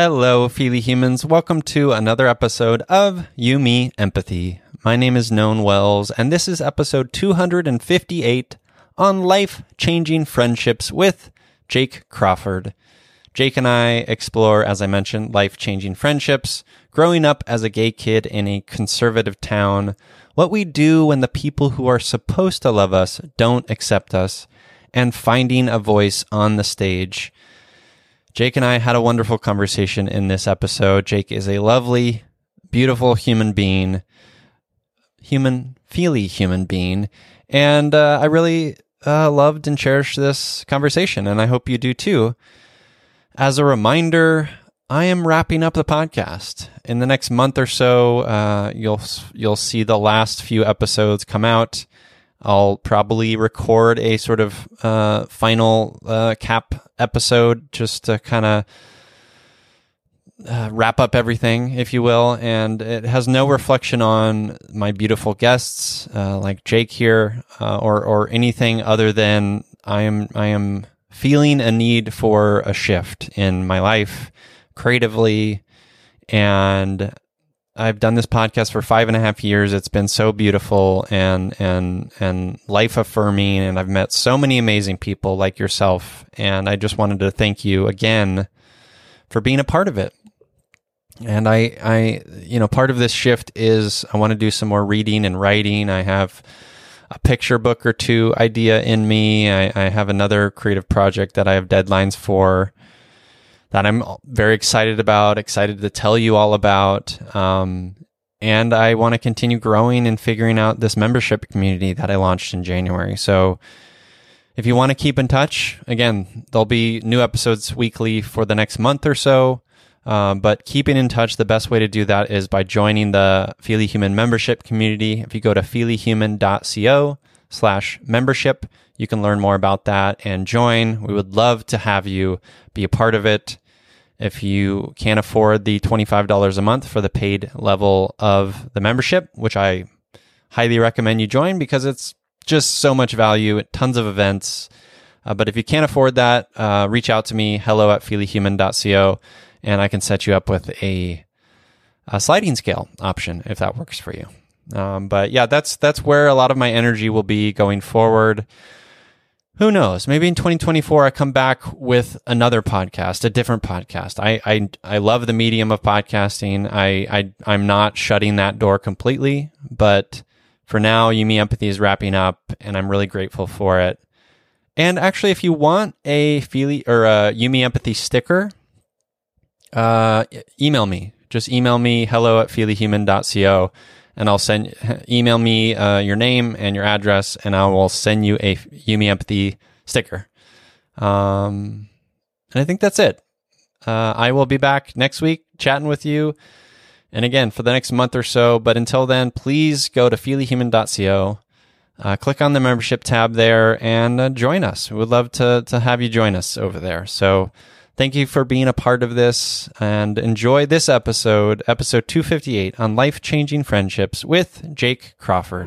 Hello, Feely humans. Welcome to another episode of You Me Empathy. My name is Known Wells, and this is episode 258 on life changing friendships with Jake Crawford. Jake and I explore, as I mentioned, life changing friendships, growing up as a gay kid in a conservative town, what we do when the people who are supposed to love us don't accept us, and finding a voice on the stage. Jake and I had a wonderful conversation in this episode. Jake is a lovely, beautiful human being, human, feely human being. And uh, I really uh, loved and cherished this conversation, and I hope you do too. As a reminder, I am wrapping up the podcast. In the next month or so, uh, you'll you'll see the last few episodes come out. I'll probably record a sort of uh, final uh, cap episode just to kind of uh, wrap up everything, if you will. And it has no reflection on my beautiful guests uh, like Jake here, uh, or or anything other than I am I am feeling a need for a shift in my life creatively and I've done this podcast for five and a half years. It's been so beautiful and and and life affirming, and I've met so many amazing people like yourself. And I just wanted to thank you again for being a part of it. And I, I, you know, part of this shift is I want to do some more reading and writing. I have a picture book or two idea in me. I, I have another creative project that I have deadlines for that I'm very excited about, excited to tell you all about. Um, and I want to continue growing and figuring out this membership community that I launched in January. So if you want to keep in touch, again, there'll be new episodes weekly for the next month or so. Uh, but keeping in touch, the best way to do that is by joining the Feely Human membership community. If you go to feelyhuman.co slash membership, you can learn more about that and join. We would love to have you be a part of it. If you can't afford the $25 a month for the paid level of the membership, which I highly recommend you join because it's just so much value, tons of events. Uh, but if you can't afford that, uh, reach out to me, hello at feelyhuman.co, and I can set you up with a, a sliding scale option if that works for you. Um, but yeah, that's that's where a lot of my energy will be going forward who knows? Maybe in 2024, I come back with another podcast, a different podcast. I, I, I love the medium of podcasting. I, I, I'm not shutting that door completely, but for now, You Me Empathy is wrapping up and I'm really grateful for it. And actually, if you want a Feely or a You Me Empathy sticker, uh, email me. Just email me hello at feelyhuman.co and I'll send email me uh, your name and your address, and I will send you a You Me Empathy sticker. Um, and I think that's it. Uh, I will be back next week chatting with you, and again for the next month or so. But until then, please go to feelyhuman.co. Uh, click on the membership tab there and uh, join us. We would love to to have you join us over there. So Thank you for being a part of this and enjoy this episode, episode 258 on life changing friendships with Jake Crawford.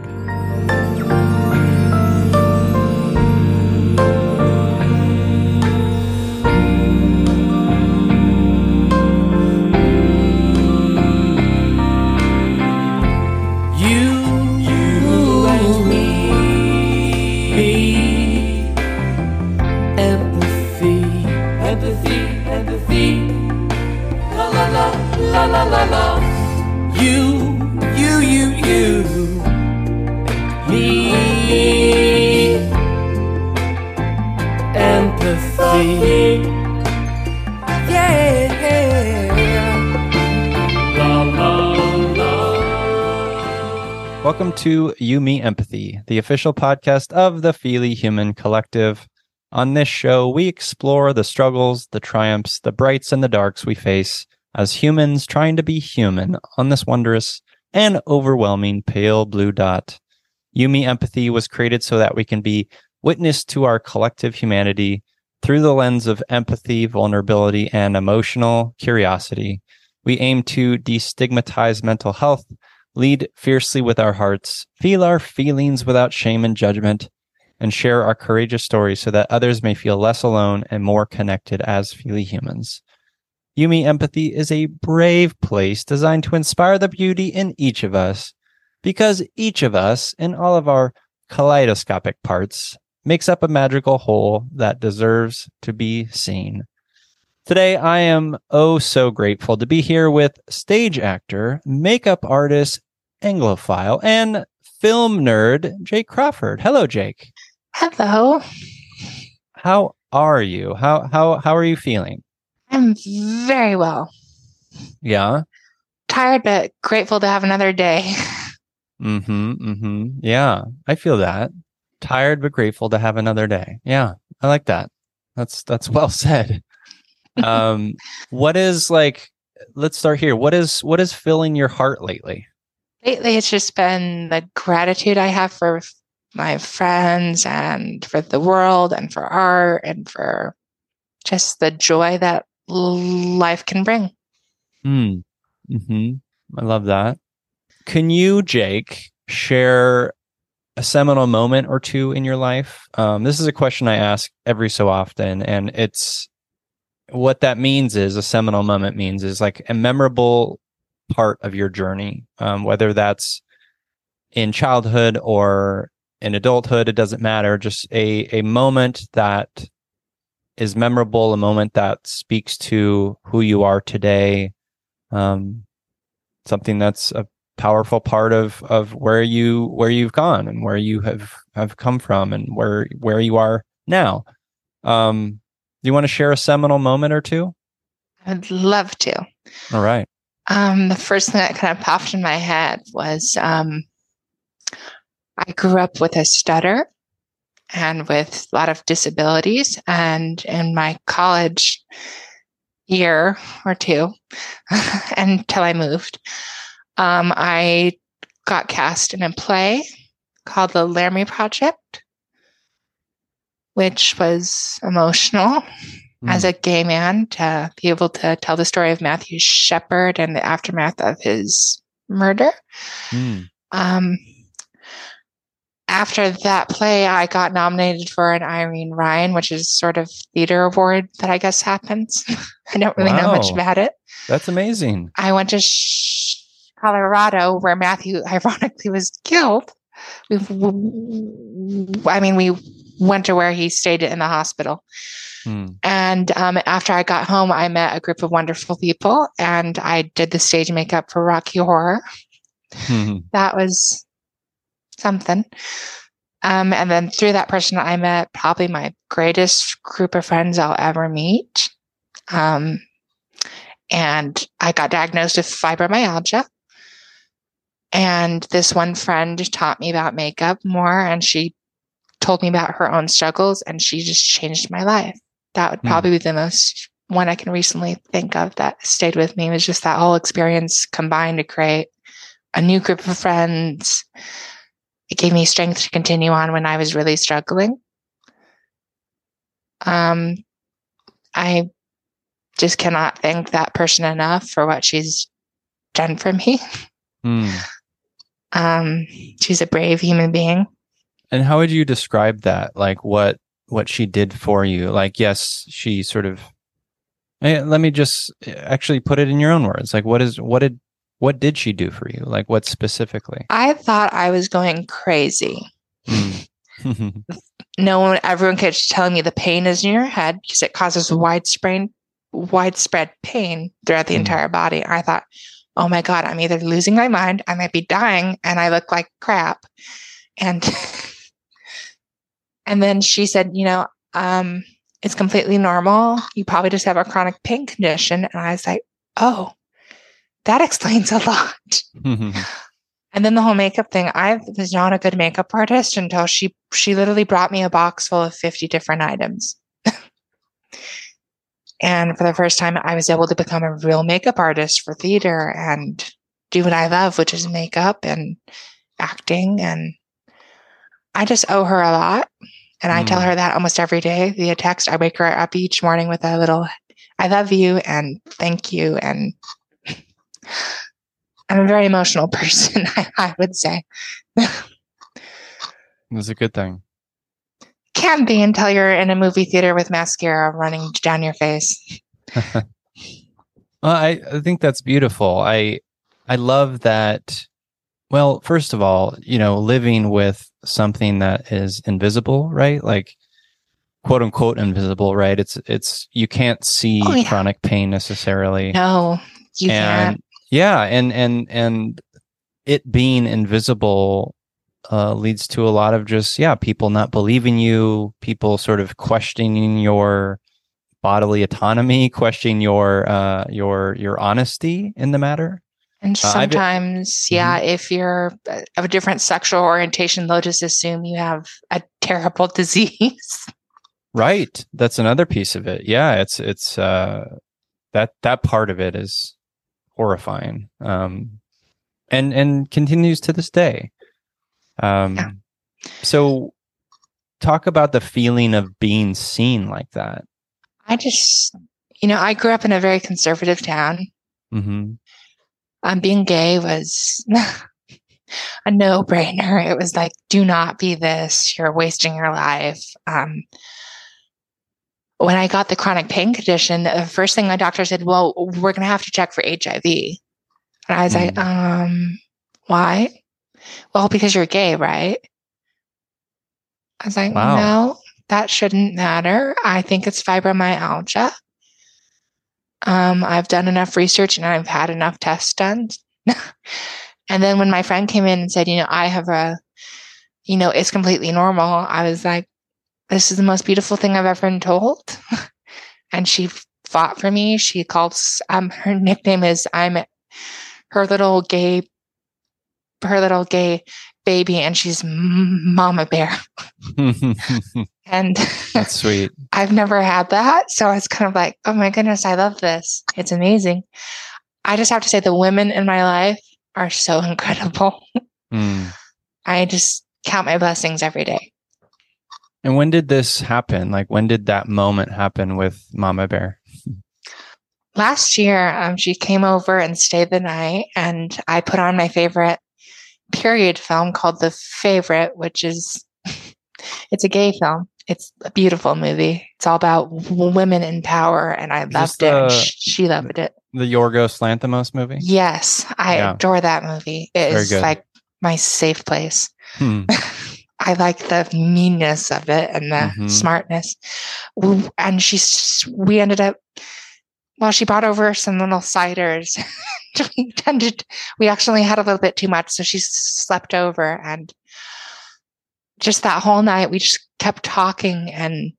Welcome to You Me Empathy, the official podcast of the Feely Human Collective. On this show, we explore the struggles, the triumphs, the brights, and the darks we face as humans trying to be human on this wondrous and overwhelming pale blue dot. You Me Empathy was created so that we can be witness to our collective humanity through the lens of empathy, vulnerability, and emotional curiosity. We aim to destigmatize mental health lead fiercely with our hearts, feel our feelings without shame and judgment, and share our courageous stories so that others may feel less alone and more connected as feely humans. You Me Empathy is a brave place designed to inspire the beauty in each of us because each of us, in all of our kaleidoscopic parts, makes up a magical whole that deserves to be seen. Today, I am oh so grateful to be here with stage actor, makeup artist, Anglophile, and film nerd, Jake Crawford. Hello, Jake. Hello. How are you? How how how are you feeling? I'm very well. Yeah. Tired but grateful to have another day. Mm-hmm. Mm-hmm. Yeah. I feel that. Tired but grateful to have another day. Yeah. I like that. That's that's well said. um what is like let's start here. What is what is filling your heart lately? Lately it's just been the gratitude I have for my friends and for the world and for art and for just the joy that life can bring. Hmm. Mm-hmm. I love that. Can you, Jake, share a seminal moment or two in your life? Um, this is a question I ask every so often, and it's what that means is a seminal moment means is like a memorable part of your journey, um, whether that's in childhood or in adulthood, it doesn't matter. Just a a moment that is memorable, a moment that speaks to who you are today, um, something that's a powerful part of of where you where you've gone and where you have have come from and where where you are now. Um, do you want to share a seminal moment or two? I'd love to. All right. Um, the first thing that kind of popped in my head was um, I grew up with a stutter and with a lot of disabilities. And in my college year or two, until I moved, um, I got cast in a play called The Laramie Project, which was emotional mm. as a gay man to be able to tell the story of Matthew Shepard and the aftermath of his murder. Mm. Um, after that play, I got nominated for an Irene Ryan, which is sort of theater award that I guess happens. I don't really wow. know much about it. That's amazing. I went to Colorado where Matthew ironically was killed. We, I mean, we went to where he stayed in the hospital. Hmm. And um, after I got home, I met a group of wonderful people and I did the stage makeup for Rocky Horror. Hmm. That was something. Um, and then through that person, I met probably my greatest group of friends I'll ever meet. Um, and I got diagnosed with fibromyalgia. And this one friend taught me about makeup more, and she told me about her own struggles, and she just changed my life. That would hmm. probably mm. be the most one I can recently think of that stayed with me. Was just that whole experience combined to create a new group of friends it gave me strength to continue on when I was really struggling. Um, I just cannot thank that person enough for what she's done for me. Mm. Um, she's a brave human being. And how would you describe that? Like what what she did for you? Like, yes, she sort of. Eh, let me just actually put it in your own words. Like, what is what did what did she do for you? Like what specifically? I thought I was going crazy. Mm. no one, everyone kept telling me the pain is in your head because it causes widespread, widespread pain throughout the mm. entire body. I thought, oh my God, I'm either losing my mind, I might be dying, and I look like crap. And and then she said, you know, um, it's completely normal. You probably just have a chronic pain condition. And I was like, oh, that explains a lot. and then the whole makeup thing, I was not a good makeup artist until she she literally brought me a box full of 50 different items. and for the first time I was able to become a real makeup artist for theater and do what I love, which is makeup and acting and I just owe her a lot. And I mm. tell her that almost every day via text. I wake her up each morning with a little I love you and thank you and I'm a very emotional person, I, I would say. That's a good thing. Can't be until you're in a movie theater with mascara running down your face. Well, I, I think that's beautiful. I I love that. Well, first of all, you know, living with something that is invisible, right? Like quote unquote invisible, right? It's it's you can't see oh, yeah. chronic pain necessarily. No, you and, can't. Yeah, and and and it being invisible uh, leads to a lot of just yeah, people not believing you, people sort of questioning your bodily autonomy, questioning your uh, your your honesty in the matter. And uh, sometimes, uh, yeah, mm-hmm. if you're of a different sexual orientation, they'll just assume you have a terrible disease. Right. That's another piece of it. Yeah, it's it's uh that that part of it is horrifying. Um and and continues to this day. Um yeah. so talk about the feeling of being seen like that. I just you know, I grew up in a very conservative town. Mm-hmm. Um, being gay was a no brainer. It was like, do not be this. You're wasting your life. Um, when I got the chronic pain condition, the first thing my doctor said, well, we're going to have to check for HIV. And I was mm. like, um, why? Well, because you're gay, right? I was like, wow. no, that shouldn't matter. I think it's fibromyalgia. Um, I've done enough research and I've had enough tests done. and then when my friend came in and said, you know, I have a, you know, it's completely normal, I was like, this is the most beautiful thing I've ever been told. and she fought for me. She calls, um, her nickname is I'm her little gay, her little gay baby, and she's Mama Bear. and that's sweet. I've never had that. So I was kind of like, oh my goodness, I love this. It's amazing. I just have to say, the women in my life are so incredible. Mm. I just count my blessings every day. And when did this happen? Like, when did that moment happen with Mama Bear? Last year, um, she came over and stayed the night, and I put on my favorite period film called The Favorite, which is it's a gay film. It's a beautiful movie. It's all about women in power, and I loved the, it. she loved it. The Yorgos Lanthimos movie. Yes, I yeah. adore that movie. It Very is good. like my safe place. Hmm. I like the meanness of it and the mm-hmm. smartness. And she's, we ended up, well, she brought over some little ciders. we tended, we actually had a little bit too much. So she slept over and just that whole night, we just kept talking and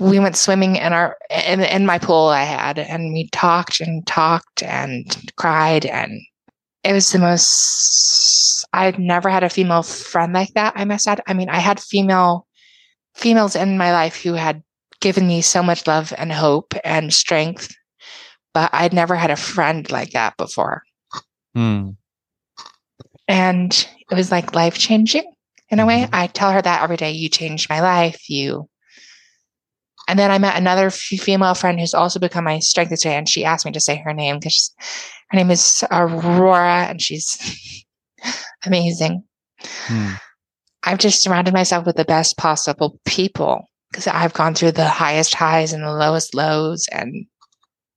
we went swimming in our, in, in my pool I had, and we talked and talked and cried and it was the most I'd never had a female friend like that, I must add. I mean, I had female females in my life who had given me so much love and hope and strength, but I'd never had a friend like that before. Hmm. And it was like life changing in a way. Mm-hmm. I tell her that every day. You changed my life. You. And then I met another female friend who's also become my strength today, and she asked me to say her name because her name is Aurora, and she's amazing. Hmm. I've just surrounded myself with the best possible people because I've gone through the highest highs and the lowest lows, and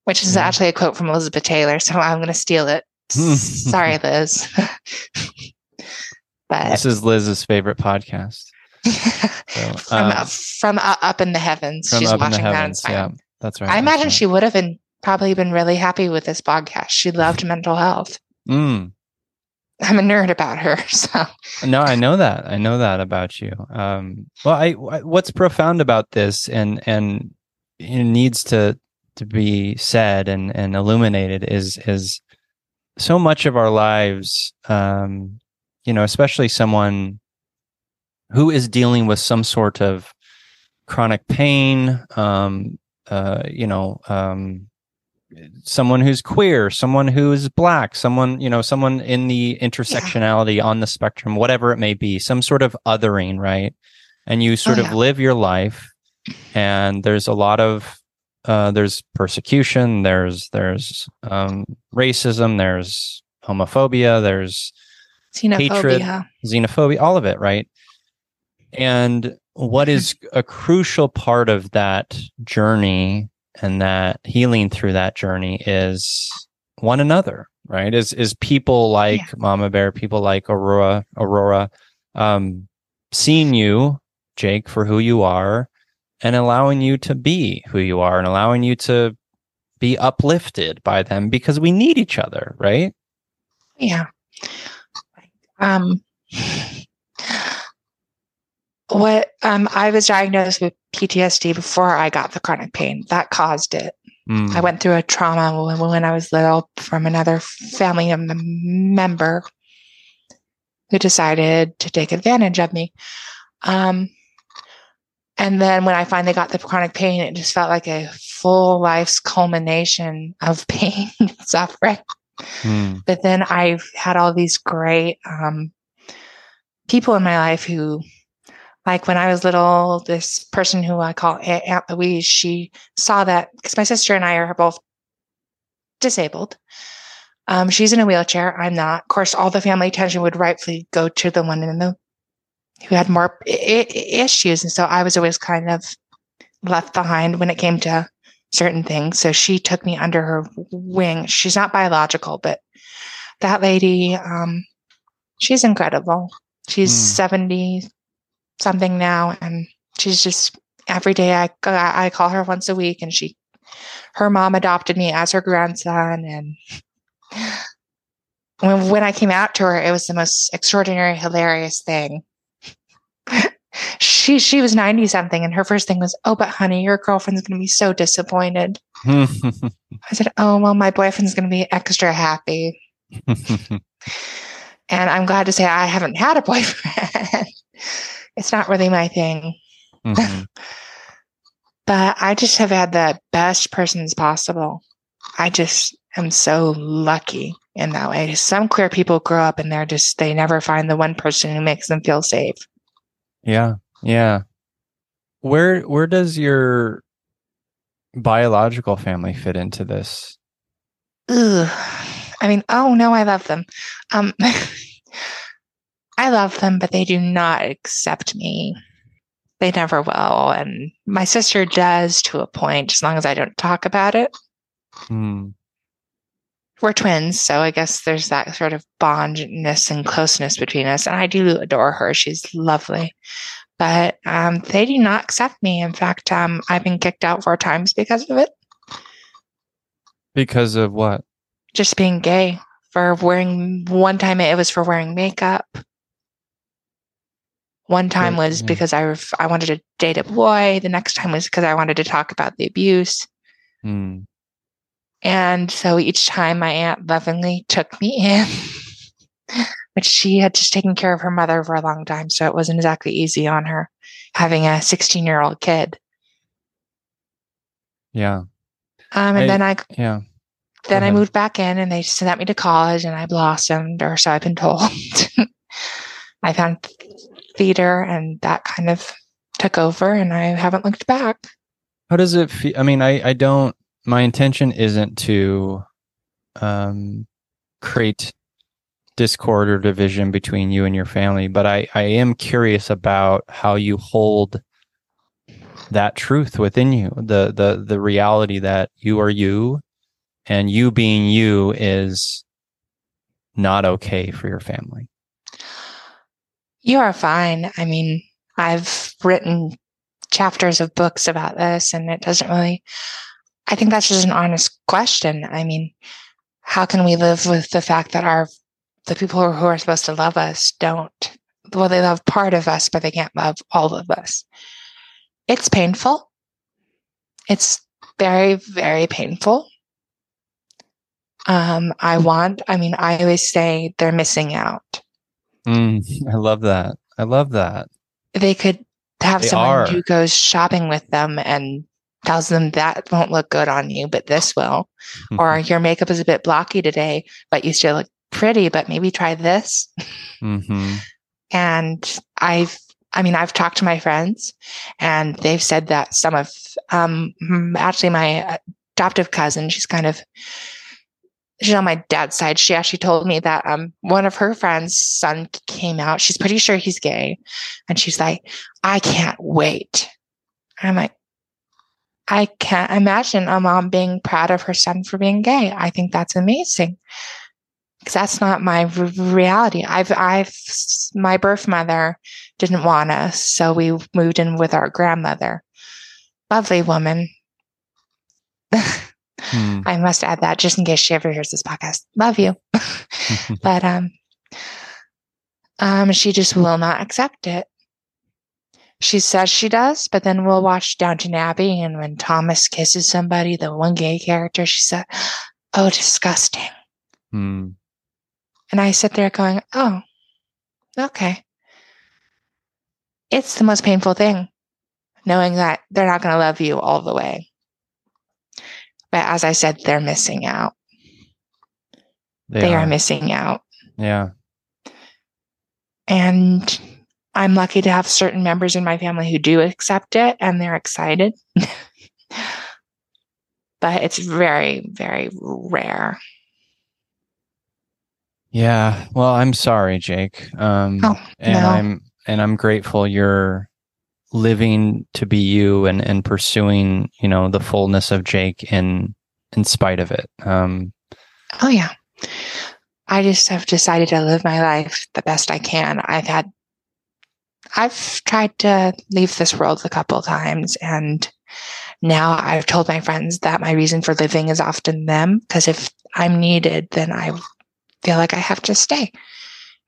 which is hmm. actually a quote from Elizabeth Taylor. So I'm going to steal it. Sorry, Liz. but this is Liz's favorite podcast. So, from um, from uh, up in the heavens, she's watching that. Yeah, that's right. I imagine right. she would have been probably been really happy with this podcast. She loved mental health. Mm. I'm a nerd about her. So no, I know that. I know that about you. Um, well, I, what's profound about this and and it needs to to be said and and illuminated is is so much of our lives. Um, you know, especially someone who is dealing with some sort of chronic pain. Um, uh, you know, um, someone who's queer, someone who's black, someone, you know, someone in the intersectionality yeah. on the spectrum, whatever it may be, some sort of othering, right? And you sort oh, of live your life and there's a lot of uh, there's persecution, there's there's um, racism, there's homophobia, there's xenophobia. hatred, xenophobia, all of it, right? And what is a crucial part of that journey and that healing through that journey is one another, right? Is is people like yeah. Mama Bear, people like Aurora, Aurora, um, seeing you, Jake, for who you are, and allowing you to be who you are, and allowing you to be uplifted by them because we need each other, right? Yeah. Um. What um, I was diagnosed with PTSD before I got the chronic pain. That caused it. Mm. I went through a trauma when, when I was little from another family member who decided to take advantage of me. Um, and then when I finally got the chronic pain, it just felt like a full life's culmination of pain and suffering. Mm. But then I've had all these great um, people in my life who like when I was little, this person who I call Aunt Louise, she saw that because my sister and I are both disabled. Um, she's in a wheelchair. I'm not. Of course, all the family attention would rightfully go to the one in the who had more I- issues, and so I was always kind of left behind when it came to certain things. So she took me under her wing. She's not biological, but that lady, um, she's incredible. She's mm. 70 something now and she's just every day I I call her once a week and she her mom adopted me as her grandson and when when I came out to her it was the most extraordinary hilarious thing. she she was 90 something and her first thing was, "Oh, but honey, your girlfriend's going to be so disappointed." I said, "Oh, well, my boyfriend's going to be extra happy." and I'm glad to say I haven't had a boyfriend it's not really my thing. Mm-hmm. but I just have had the best persons possible. I just am so lucky in that way. Some queer people grow up and they're just, they never find the one person who makes them feel safe. Yeah. Yeah. Where, where does your biological family fit into this? Ugh. I mean, oh no, I love them. Um, I love them, but they do not accept me. They never will. And my sister does to a point, as long as I don't talk about it. Hmm. We're twins, so I guess there's that sort of bondness and closeness between us. And I do adore her. She's lovely. But um, they do not accept me. In fact, um, I've been kicked out four times because of it. Because of what? Just being gay. For wearing, one time it was for wearing makeup. One time was mm-hmm. because I I wanted to date a boy. The next time was because I wanted to talk about the abuse. Mm. And so each time my aunt lovingly took me in, but she had just taken care of her mother for a long time. So it wasn't exactly easy on her having a 16 year old kid. Yeah. Um, and I, then I, yeah. Then I moved back in and they sent me to college and I blossomed, or so I've been told. I found theater and that kind of took over and I haven't looked back. How does it feel? I mean, I, I don't, my intention isn't to um, create discord or division between you and your family, but I, I am curious about how you hold that truth within you, the, the, the reality that you are you and you being you is not okay for your family. You are fine. I mean, I've written chapters of books about this, and it doesn't really, I think that's just an honest question. I mean, how can we live with the fact that our, the people who are supposed to love us don't, well, they love part of us, but they can't love all of us? It's painful. It's very, very painful. Um, I want, I mean, I always say they're missing out. Mm, I love that. I love that. They could have they someone are. who goes shopping with them and tells them that won't look good on you, but this will. or your makeup is a bit blocky today, but you still look pretty, but maybe try this. Mm-hmm. and I've, I mean, I've talked to my friends and they've said that some of, um, actually my adoptive cousin, she's kind of, she's on my dad's side. She actually told me that um one of her friends' son came out. She's pretty sure he's gay, and she's like, "I can't wait." I'm like, I can't imagine a mom being proud of her son for being gay. I think that's amazing because that's not my reality. I've, I've, my birth mother didn't want us, so we moved in with our grandmother. Lovely woman. hmm. I must add that just in case she ever hears this podcast. Love you, but um, um, she just will not accept it. She says she does, but then we'll watch Downton Abbey, and when Thomas kisses somebody, the one gay character, she said, "Oh, disgusting." Hmm. And I sit there going, oh, okay. It's the most painful thing, knowing that they're not going to love you all the way. But as I said, they're missing out. They, they are. are missing out. Yeah. And I'm lucky to have certain members in my family who do accept it and they're excited. but it's very, very rare. Yeah. Well, I'm sorry, Jake. Um, oh, and no. I'm and I'm grateful you're living to be you and and pursuing, you know, the fullness of Jake in in spite of it. Um, oh yeah. I just have decided to live my life the best I can. I've had I've tried to leave this world a couple times and now I've told my friends that my reason for living is often them because if I'm needed, then I feel like I have to stay.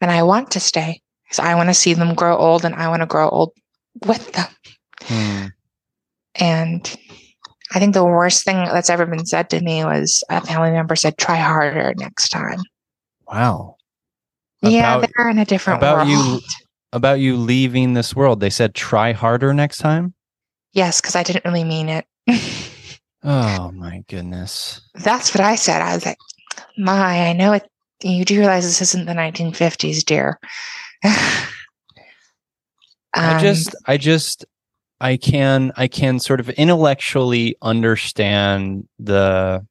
And I want to stay because I want to see them grow old and I want to grow old with them. Hmm. And I think the worst thing that's ever been said to me was a family member said, try harder next time. Wow. yeah, they're in a different about world. You, about you leaving this world. They said, try harder next time? Yes, because I didn't really mean it. oh my goodness. That's what I said. I was like, my, I know it you do realize this isn't the 1950s, dear. um, I just, I just, I can, I can sort of intellectually understand the,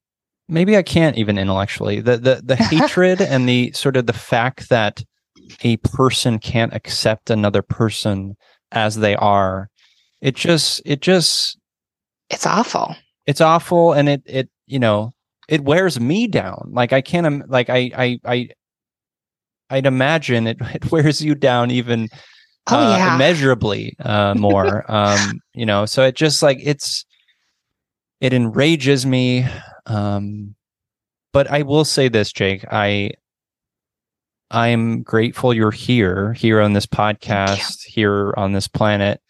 maybe I can't even intellectually the the the hatred and the sort of the fact that a person can't accept another person as they are. It just, it just, it's awful. It's awful, and it it you know it wears me down. Like I can't like I I I I'd imagine it, it wears you down even oh, uh, yeah. immeasurably uh, more. um, you know, so it just like it's it enrages me. Um, but I will say this, Jake. I I'm grateful you're here, here on this podcast, here on this planet,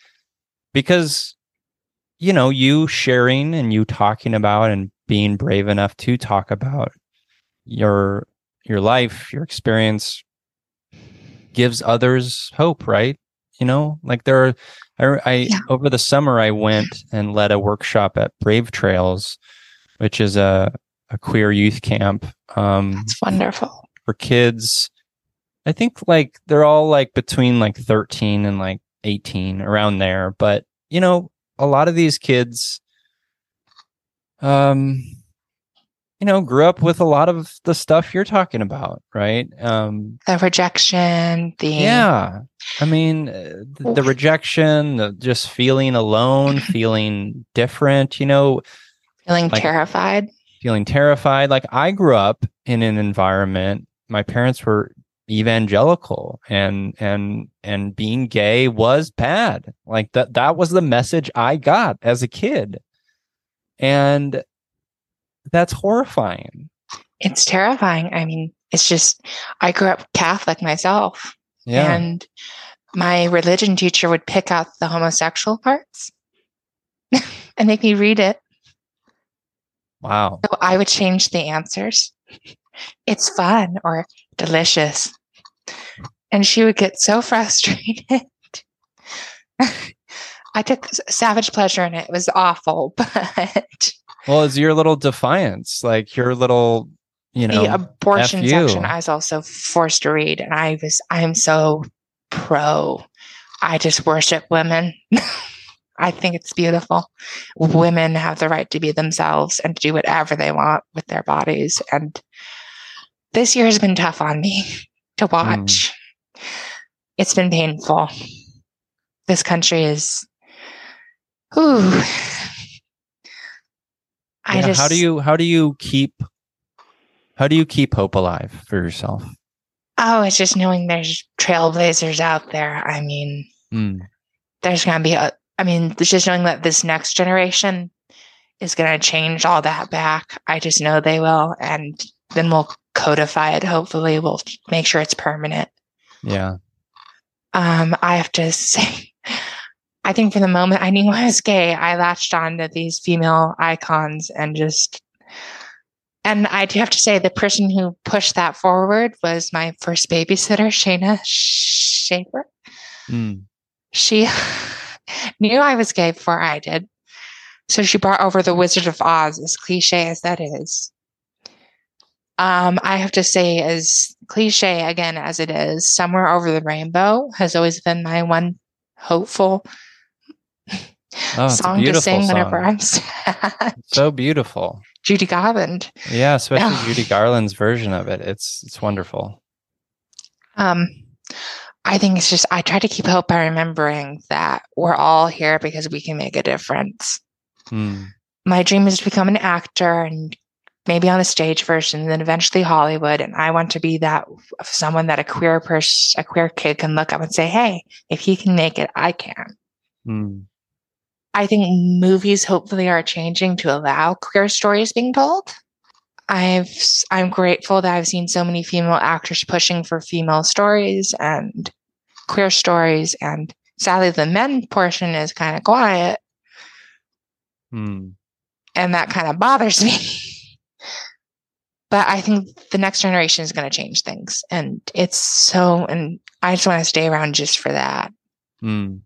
because you know you sharing and you talking about and being brave enough to talk about your your life, your experience gives others hope, right? You know, like there are I, I yeah. over the summer I went and led a workshop at Brave Trails, which is a a queer youth camp. Um That's wonderful. For kids. I think like they're all like between like 13 and like 18 around there, but you know, a lot of these kids um you know grew up with a lot of the stuff you're talking about right? Um the rejection the yeah. I mean uh, the, the rejection the just feeling alone feeling different you know feeling like, terrified. feeling terrified. Like i grew up in an environment my parents were evangelical and and and being gay was bad. Like that that was the message i got as a kid. And that's horrifying. It's terrifying. I mean, it's just, I grew up Catholic myself. Yeah. And my religion teacher would pick out the homosexual parts and make me read it. Wow. So I would change the answers. It's fun or delicious. And she would get so frustrated. I took savage pleasure in it. It was awful, but well, it's your little defiance, like your little, you know, the abortion section. I was also forced to read, and I was, I'm so pro. I just worship women. I think it's beautiful. Women have the right to be themselves and to do whatever they want with their bodies. And this year has been tough on me to watch. Mm. It's been painful. This country is Ooh. I just how do you how do you keep how do you keep hope alive for yourself? Oh, it's just knowing there's trailblazers out there. I mean, Mm. there's going to be a, I mean, it's just knowing that this next generation is going to change all that back. I just know they will. And then we'll codify it. Hopefully, we'll make sure it's permanent. Yeah. Um, I have to say, I think from the moment I knew I was gay, I latched on to these female icons and just, and I do have to say, the person who pushed that forward was my first babysitter, Shayna Schaefer. Mm. She knew I was gay before I did. So she brought over the Wizard of Oz, as cliche as that is. Um, I have to say, as cliche again as it is, Somewhere Over the Rainbow has always been my one hopeful Oh, song to sing whenever. I'm sad. So beautiful. Judy Garland. Yeah, especially Yeah. Judy Garland's version of it. It's it's wonderful. Um, I think it's just I try to keep hope by remembering that we're all here because we can make a difference. Mm. my dream is to become an actor and maybe on a stage version and then eventually hollywood and i want to be that someone that a queer person a queer kid can look up and say hey if he can make it i can Mm. I think movies hopefully are changing to allow queer stories being told i've i'm grateful that i've seen so many female actors pushing for female stories and queer stories and sadly the men portion is kind of quiet Mm. and that kind of bothers me. but I think the next generation is going to change things, and it's so. And I just want to stay around just for that. Mm.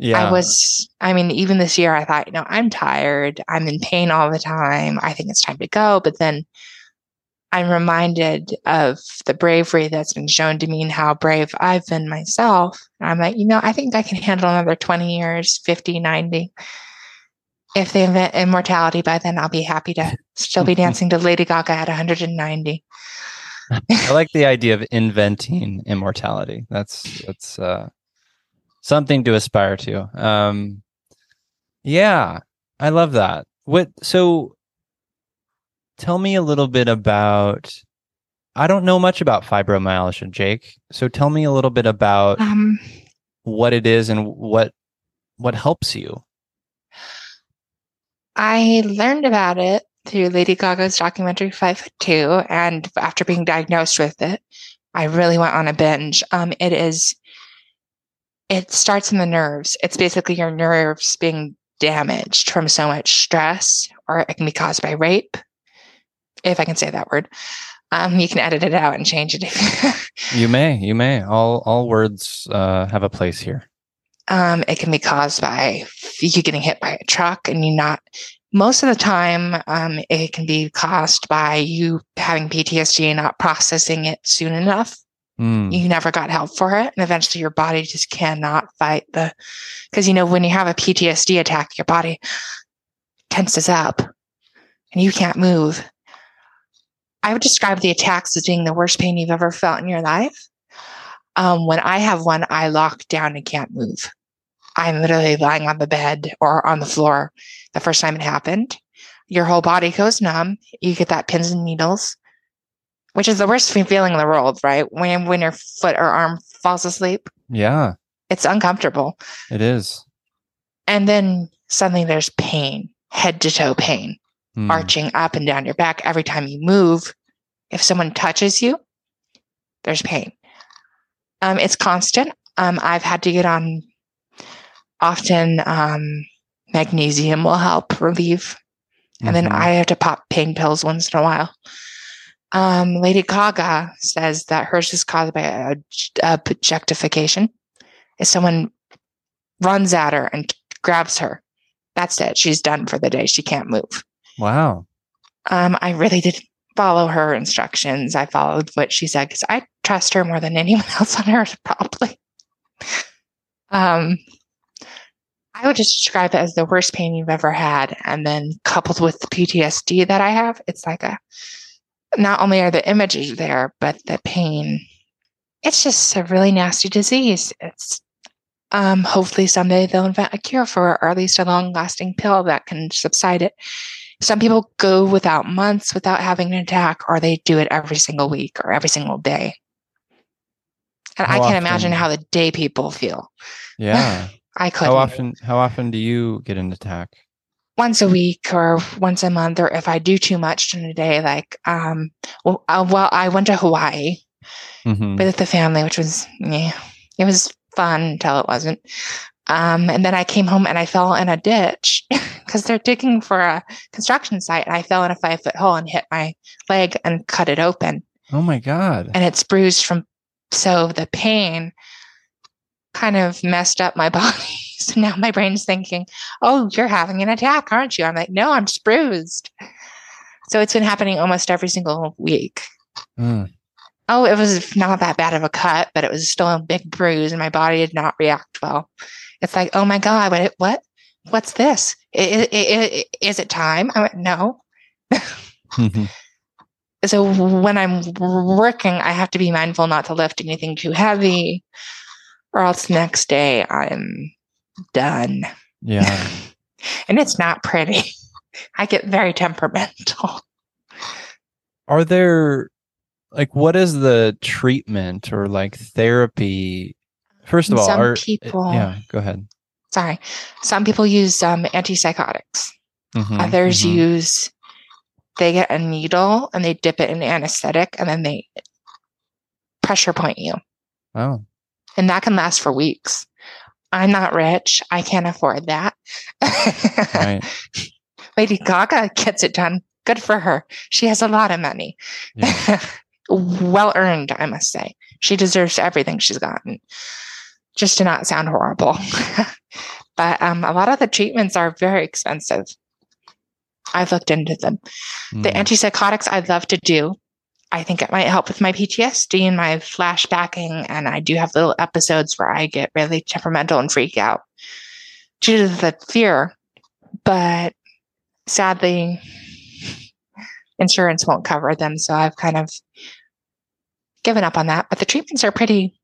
Yeah. I was. I mean, even this year, I thought, you know, I'm tired. I'm in pain all the time. I think it's time to go. But then. I'm reminded of the bravery that's been shown to me and how brave I've been myself. And I'm like, you know, I think I can handle another 20 years, 50, 90 if they invent immortality by then, I'll be happy to still be dancing to Lady Gaga at 190. I like the idea of inventing immortality. That's that's uh, something to aspire to. Um, yeah, I love that. What so? Tell me a little bit about. I don't know much about fibromyalgia, Jake. So tell me a little bit about Um, what it is and what what helps you. I learned about it through Lady Gaga's documentary Five Foot Two, and after being diagnosed with it, I really went on a binge. Um, it is. It starts in the nerves. It's basically your nerves being damaged from so much stress, or it can be caused by rape, if I can say that word. Um, you can edit it out and change it You may, you may. All all words uh, have a place here. Um, it can be caused by you getting hit by a truck and you not. Most of the time, um, it can be caused by you having PTSD and not processing it soon enough. Mm, You never got help for it, and eventually your body just cannot fight the. Because you know when you have a PTSD attack, your body tenses up, and you can't move. I would describe the attacks as being the worst pain you've ever felt in your life. Um, when I have one, I lock down and can't move. I'm literally lying on the bed or on the floor the first time it happened. Your whole body goes numb. You get that pins and needles, which is the worst feeling in the world, right? When when your foot or arm falls asleep, yeah, it's uncomfortable. it is. And then suddenly there's pain, head to toe pain, Mm, arching up and down your back every time you move. If someone touches you, there's pain. Um, it's constant. Um, I've had to get on often. Um, magnesium will help relieve, and then mhm. I have to pop pain pills once in a while. Um, Lady Gaga says that hers is caused by a, a objectification. If someone runs at her and grabs her, that's it. She's done for the day. She can't move. Wow. Um, I really did follow her instructions. I followed what she said because I trust her more than anyone else on earth, probably. Um, I would just describe it as the worst pain you've ever had. And then coupled with the PTSD that I have, it's like a not only are the images there, but the pain. It's just a really nasty disease. It's um, hopefully someday they'll invent a cure for it, or at least a long lasting pill that can subside it. some people go without months without having an attack, or they do it every single week or every single day. And how I can't often? imagine how the day people feel. Yeah. I could. How often how often do you get an attack? Once a week or once a month, or if I do too much in a day, like um well, uh, well I went to Hawaii mm-hmm. with the family, which was yeah, it was fun until it wasn't. Um, and then I came home and I fell in a ditch because they're digging for a construction site. And I fell in a five foot hole and hit my leg and cut it open. Oh my God. And it's bruised from, so the pain kind of messed up my body. so now my brain's thinking, oh, you're having an attack, aren't you? I'm like, no, I'm just bruised. So it's been happening almost every single week. Mm. Oh, it was not that bad of a cut, but it was still a big bruise and my body did not react well. It's like, oh my God, what, what, what's this? Is, is, is it time? I went, no. mm-hmm. So when I'm working, I have to be mindful not to lift anything too heavy or else next day I'm done. Yeah. and it's not pretty. I get very temperamental. Are there like what is the treatment or like therapy First of all, some are, people. Yeah, go ahead. Sorry, some people use um, antipsychotics. Mm-hmm, Others mm-hmm. use. They get a needle and they dip it in anesthetic, and then they pressure point you. Oh. And that can last for weeks. I'm not rich. I can't afford that. right. Lady Gaga gets it done. Good for her. She has a lot of money. Yeah. well earned, I must say. She deserves everything she's gotten just to not sound horrible. but um, a lot of the treatments are very expensive. I've looked into them. Mm. The hmm. antipsychotics I'd love to do. I think it might help with my PTSD and my flashbacking. And I do have little episodes where I get really temperamental and freak out due to the fear. But sadly, insurance won't cover them. So I've kind of given up on that. But the treatments are pretty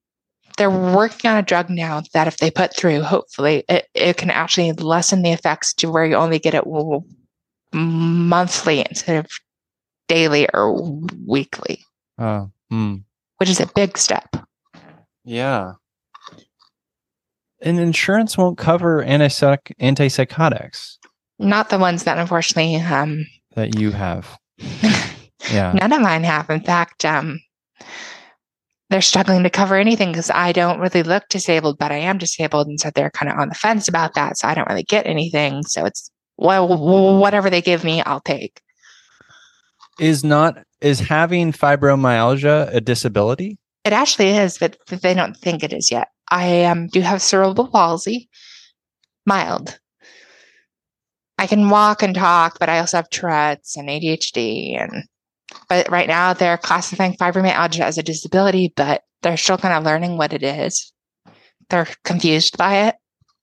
they're working on a drug now that if they put through, hopefully it, it can actually lessen the effects to where you only get it monthly instead of daily or weekly. Oh, hmm. Which is a big step. Yeah. And insurance won't cover antipsych- antipsychotics. Not the ones that unfortunately um, that you have. yeah. None of mine have. In fact, um, they're struggling to cover anything because I don't really look disabled, but I am disabled. And so they're kind of on the fence about that. So I don't really get anything. So it's, well, whatever they give me, I'll take. Is not, is having fibromyalgia a disability? It actually is, but they don't think it is yet. I um, do have cerebral palsy, mild. I can walk and talk, but I also have Tourette's and ADHD and but right now they're classifying fibromyalgia as a disability, but they're still kind of learning what it is. They're confused by it,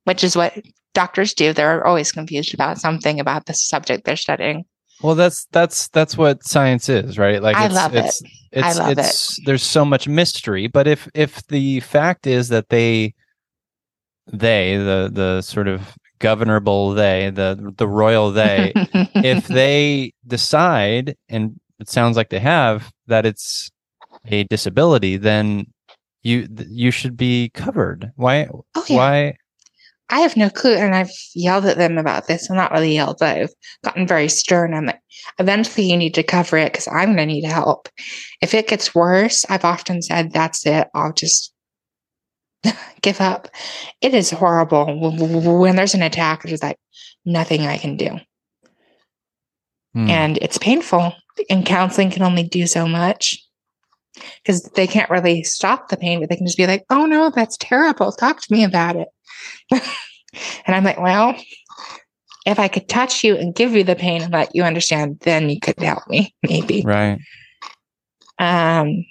which is what doctors do. They're always confused about something about the subject they're studying. Well, that's that's that's what science is, right? Like I love it's, it. It's, I love it's, it. There's so much mystery, but if if the fact is that they they the the sort of governable they the the royal they if they decide and it sounds like they have that it's a disability, then you you should be covered. Why? Oh, yeah. Why? I have no clue, and I've yelled at them about this. I'm not really yelled, but I've gotten very stern. I'm like, eventually, you need to cover it because I'm going to need help. If it gets worse, I've often said, "That's it. I'll just give up." It is horrible when there's an attack. There's like nothing I can do, hmm. and it's painful and counseling can only do so much because they can't really stop the pain, but they can just be like, oh no, that's terrible. Talk to me about it. and I'm like, well, if I could touch you and give you the pain and let you understand, then you could help me, maybe. Right. Um,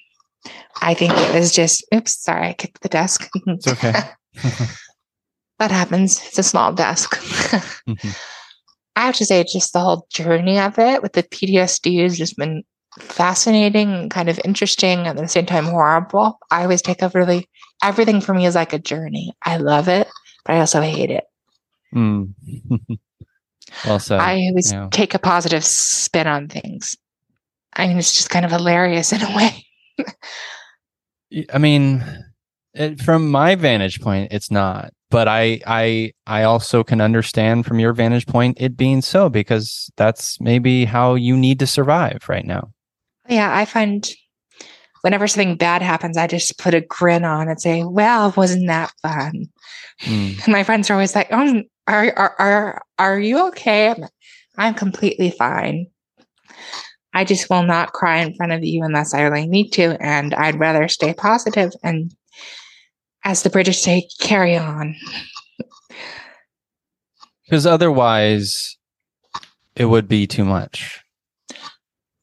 I think it was just, oops, sorry, I kicked the desk. It's okay. that happens. It's a small desk. mm-hmm. I have to say, just the whole journey of it with the PTSD has just been fascinating and kind of interesting and at the same time horrible. I always take a really, everything for me is like a journey. I love it, but I also hate it. Mm. Said. I always yeah. take a positive spin on things. I mean, it's just kind of hilarious in a way. I mean, it, from my vantage point, it's not. But I, I, I also can understand from your vantage point it being so because that's maybe how you need to survive right now. Yeah, I find whenever something bad happens, I just put a grin on and say, "Well, wasn't that fun?" Mm. And my friends are always like, "Oh, are are are are you okay?" I'm, I'm completely fine. I just will not cry in front of you unless I really need to, and I'd rather stay positive and, as the British say, carry on. Because otherwise, it would be too much.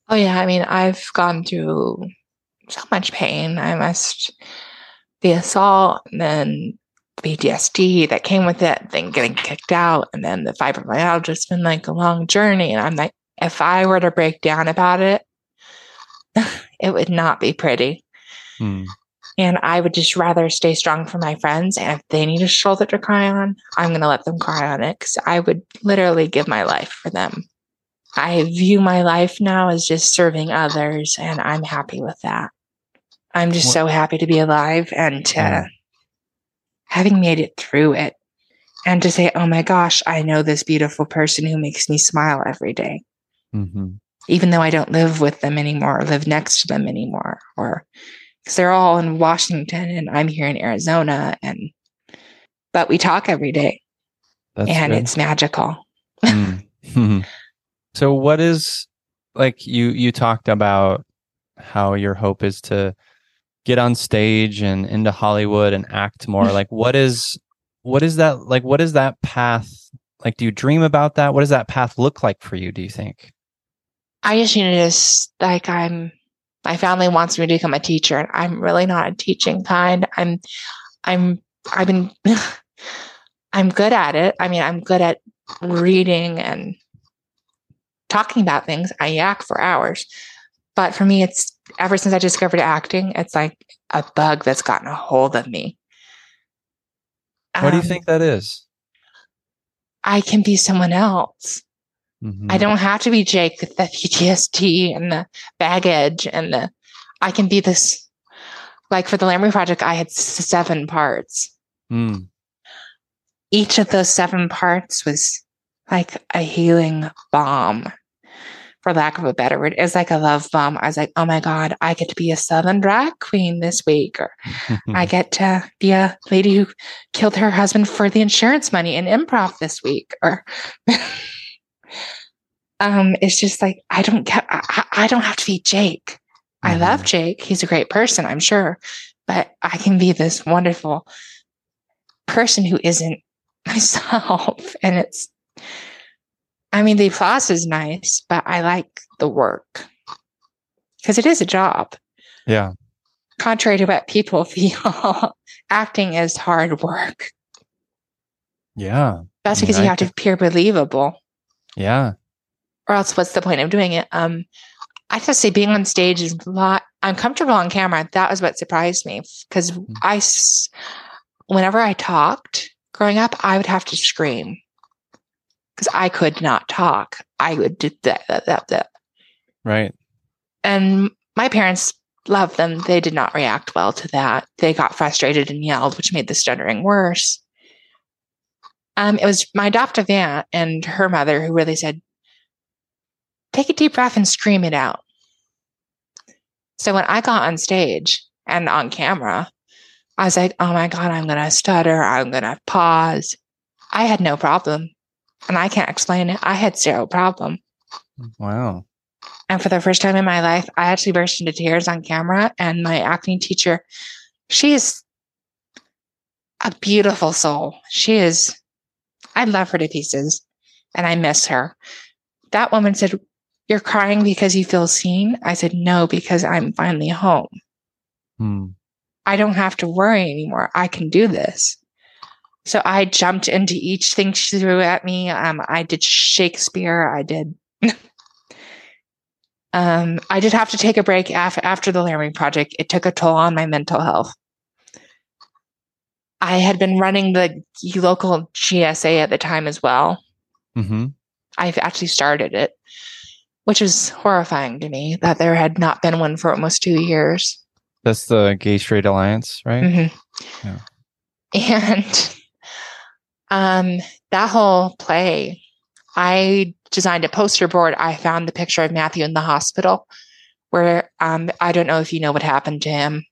Oh yeah, I mean, I've gone through so much pain. I must the assault, and then PTSD that came with it, then getting kicked out, and then the fibromyalgia. It's been like a long journey, and I'm like, if I were to break down about it, it would not be pretty. Hmm. And I would just rather stay strong for my friends. And if they need a shoulder to cry on, I'm going to let them cry on it because I would literally give my life for them. I view my life now as just serving others, and I'm happy with that. I'm just what? so happy to be alive and to yeah. having made it through it and to say, oh my gosh, I know this beautiful person who makes me smile every day mm-hmm. even though I don't live with them anymore or live next to them anymore, or because they're all in Washington and I'm here in Arizona, and but we talk every day, That's and good. it's magical. mm-hmm. So, what is like you you talked about how your hope is to get on stage and into Hollywood and act more? like, what is what is that like? What is that path? Like, do you dream about that? What does that path look like for you? Do you think? I just need to just like I'm my family wants me to become a teacher and I'm really not a teaching kind. I'm I'm I've been I'm good at it. I mean, I'm good at reading and talking about things. I yak for hours. But for me, it's ever since I discovered acting, it's like a bug that's gotten a hold of me. What um, do you um, think that is? I can be someone else. Mm-hmm. I don't have to be Jake with the PTSD and the baggage and the, I can be this, like for the Laramie Project, I had seven parts. Mm. Each of those seven parts was like a healing bomb, for lack of a better word. It's like a love bomb. I was like, oh my God, I get to be a Southern drag queen this week, or I get to be a lady who killed her husband for the insurance money in improv this week, or um, it's just like I don't get. I, I don't have to be Jake. Mm-hmm. I love Jake. He's a great person, I'm sure, but I can be this wonderful person who isn't myself, and it's. I mean, the applause is nice, but I like the work because it is a job. Yeah. Contrary to what people feel, acting is hard work. Yeah. That's because I mean, you have to appear believable. Yeah or else what's the point of doing it? Um, I have to say being on stage is a lot. I'm comfortable on camera. That was what surprised me because mm-hmm. I, whenever I talked growing up, I would have to scream because I could not talk. I would do that, that, that, that. Right. And my parents loved them. They did not react well to that. They got frustrated and yelled, which made the stuttering worse. Um, it was my adoptive aunt and her mother who really said, take a deep breath and scream it out. So when I got on stage and on camera, I was like, oh my God, I'm going to stutter. I'm going to pause. I had no problem. And I can't explain it. I had zero problem. Wow. And for the first time in my life, I actually burst into tears on camera. And my acting teacher, she is a beautiful soul. She is, I love her to pieces and I miss her. That woman said, you're crying because you feel seen? I said, No, because I'm finally home. Hmm. I don't have to worry anymore. I can do this. So I jumped into each thing she threw at me. Um, I did Shakespeare. I did. um, I did have to take a break af- after the Laramie project. It took a toll on my mental health. I had been running the local GSA at the time as well. Mm-hmm I've actually started it, which is horrifying to me that there had not been one for almost two years. That's the Gay Straight Alliance, right? Mm-hmm. Yeah. And um, that whole play, I designed a poster board. I found the picture of Matthew in the hospital, where um, I don't know if you know what happened to him.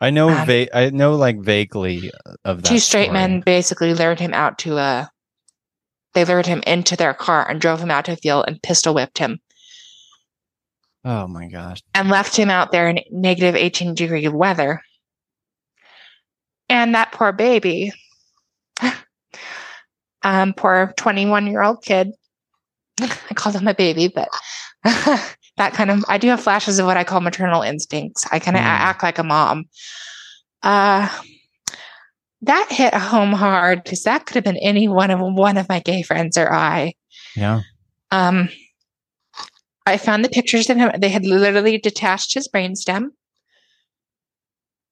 I know, um, va- I know, like vaguely of that. Two straight story. men basically lured him out to a. They lured him into their car and drove him out to a field and pistol whipped him. Oh my gosh! And left him out there in negative eighteen degree weather. And that poor baby, um, poor twenty-one year old kid. I called him a baby, but that kind of I do have flashes of what I call maternal instincts. I kind of mm. act like a mom. Uh that hit home hard because that could have been any one of one of my gay friends or I. Yeah. Um I found the pictures of him. They had literally detached his brainstem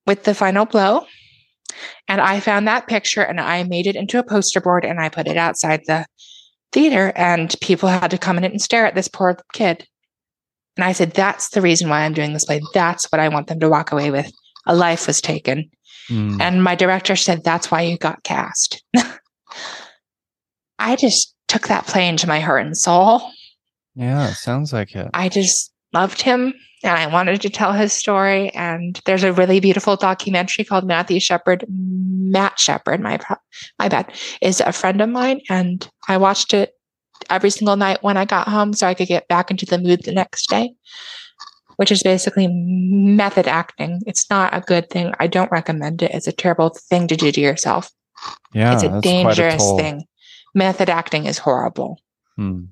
with the final blow. And I found that picture and I made it into a poster board and I put it outside the theater and people had to come in and stare at this poor kid. And I said, that's the reason why I'm doing this play. That's what I want them to walk away with. A life was taken. Mm. And my director said, that's why you got cast. I just took that play into my heart and soul. Yeah, sounds like it. I just loved him and I wanted to tell his story. And there's a really beautiful documentary called Matthew Shepard. Matt Shepard, my my bad, is a friend of mine, and I watched it every single night when I got home so I could get back into the mood the next day, which is basically method acting. It's not a good thing. I don't recommend it. It's a terrible thing to do to yourself. Yeah, it's a dangerous a thing. Method acting is horrible. Hmm.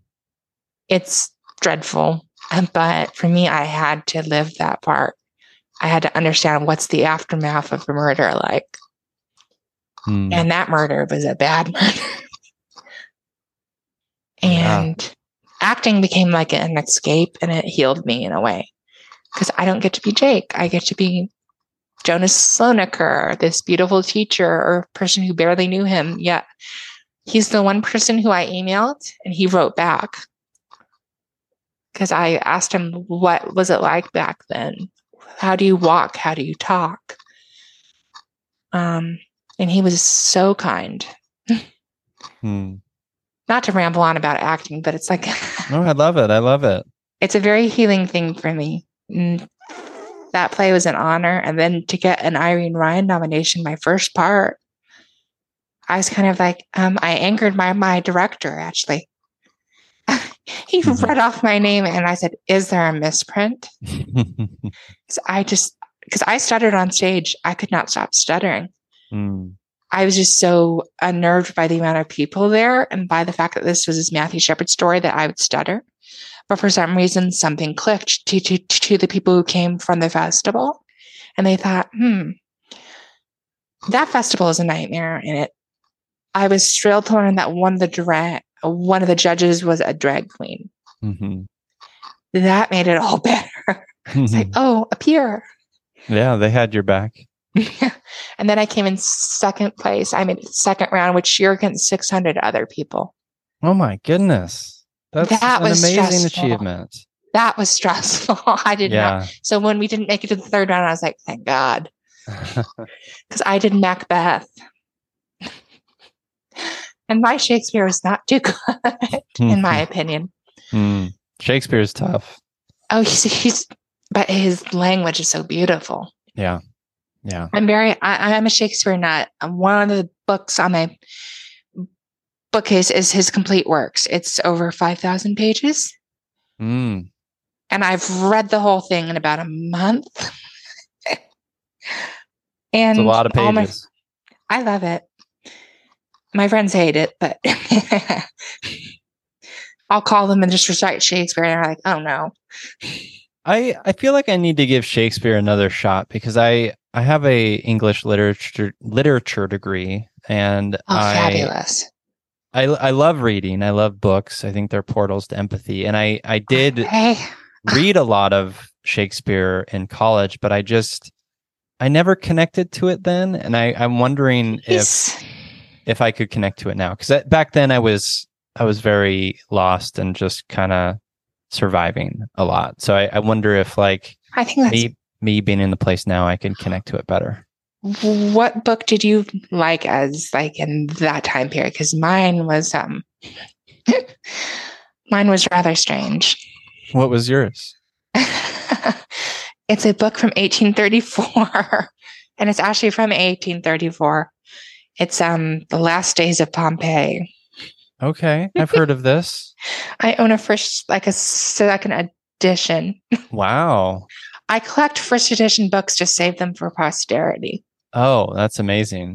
It's dreadful. But for me, I had to live that part. I had to understand what's the aftermath of a murder like. Hmm. And that murder was a bad murder. and yeah. acting became like an escape and it healed me in a way because I don't get to be Jake. I get to be Jonas Slonaker, this beautiful teacher or person who barely knew him. Yet he's the one person who I emailed and he wrote back because I asked him, What was it like back then? How do you walk? How do you talk? Um, and he was so kind. hmm not to ramble on about acting, but it's like, oh, I love it. I love it. It's a very healing thing for me. And that play was an honor. And then to get an Irene Ryan nomination, my first part, I was kind of like, um, I angered my, my director actually. he mm-hmm. read off my name and I said, Is there a misprint? so I just, because I stuttered on stage, I could not stop stuttering. Mm. I was just so unnerved by the amount of people there and by the fact that this was his Matthew Shepard story that I would stutter. But for some reason, something clicked to, to, to the people who came from the festival. And they thought, hmm, that festival is a nightmare. And it, I was thrilled to learn that one of the drag, one of the judges was a drag queen. Mm-hmm. That made it all better. it's like, oh, a peer. Yeah, they had your back. and then I came in second place. I made second round, which you're against 600 other people. Oh my goodness. That's that an amazing stressful. achievement. That was stressful. I did yeah. not. So when we didn't make it to the third round, I was like, thank God. Because I did Macbeth. And my Shakespeare was not too good, in my opinion. Mm. Shakespeare is tough. Oh, he's, he's, but his language is so beautiful. Yeah. Yeah. I'm very, I, am a Shakespeare nut. One of the books on my bookcase is his complete works. It's over 5,000 pages. Mm. And I've read the whole thing in about a month. and it's a lot of pages. My, I love it. My friends hate it, but I'll call them and just recite Shakespeare, and they're like, "Oh no." I I feel like I need to give Shakespeare another shot because I I have a English literature literature degree, and oh, I, fabulous. I I love reading. I love books. I think they're portals to empathy, and I I did okay. read a lot of Shakespeare in college, but I just I never connected to it then, and I I'm wondering He's... if if I could connect to it now because back then I was I was very lost and just kind of surviving a lot. So I, I wonder if like I think that's me me being in the place now, I can connect to it better. what book did you like as like in that time period? Because mine was um mine was rather strange. What was yours? it's a book from 1834 and it's actually from 1834 it's um the last days of pompeii Okay, I've heard of this. i own a first like a second edition Wow. i collect first edition books to save them for posterity Oh, that's amazing.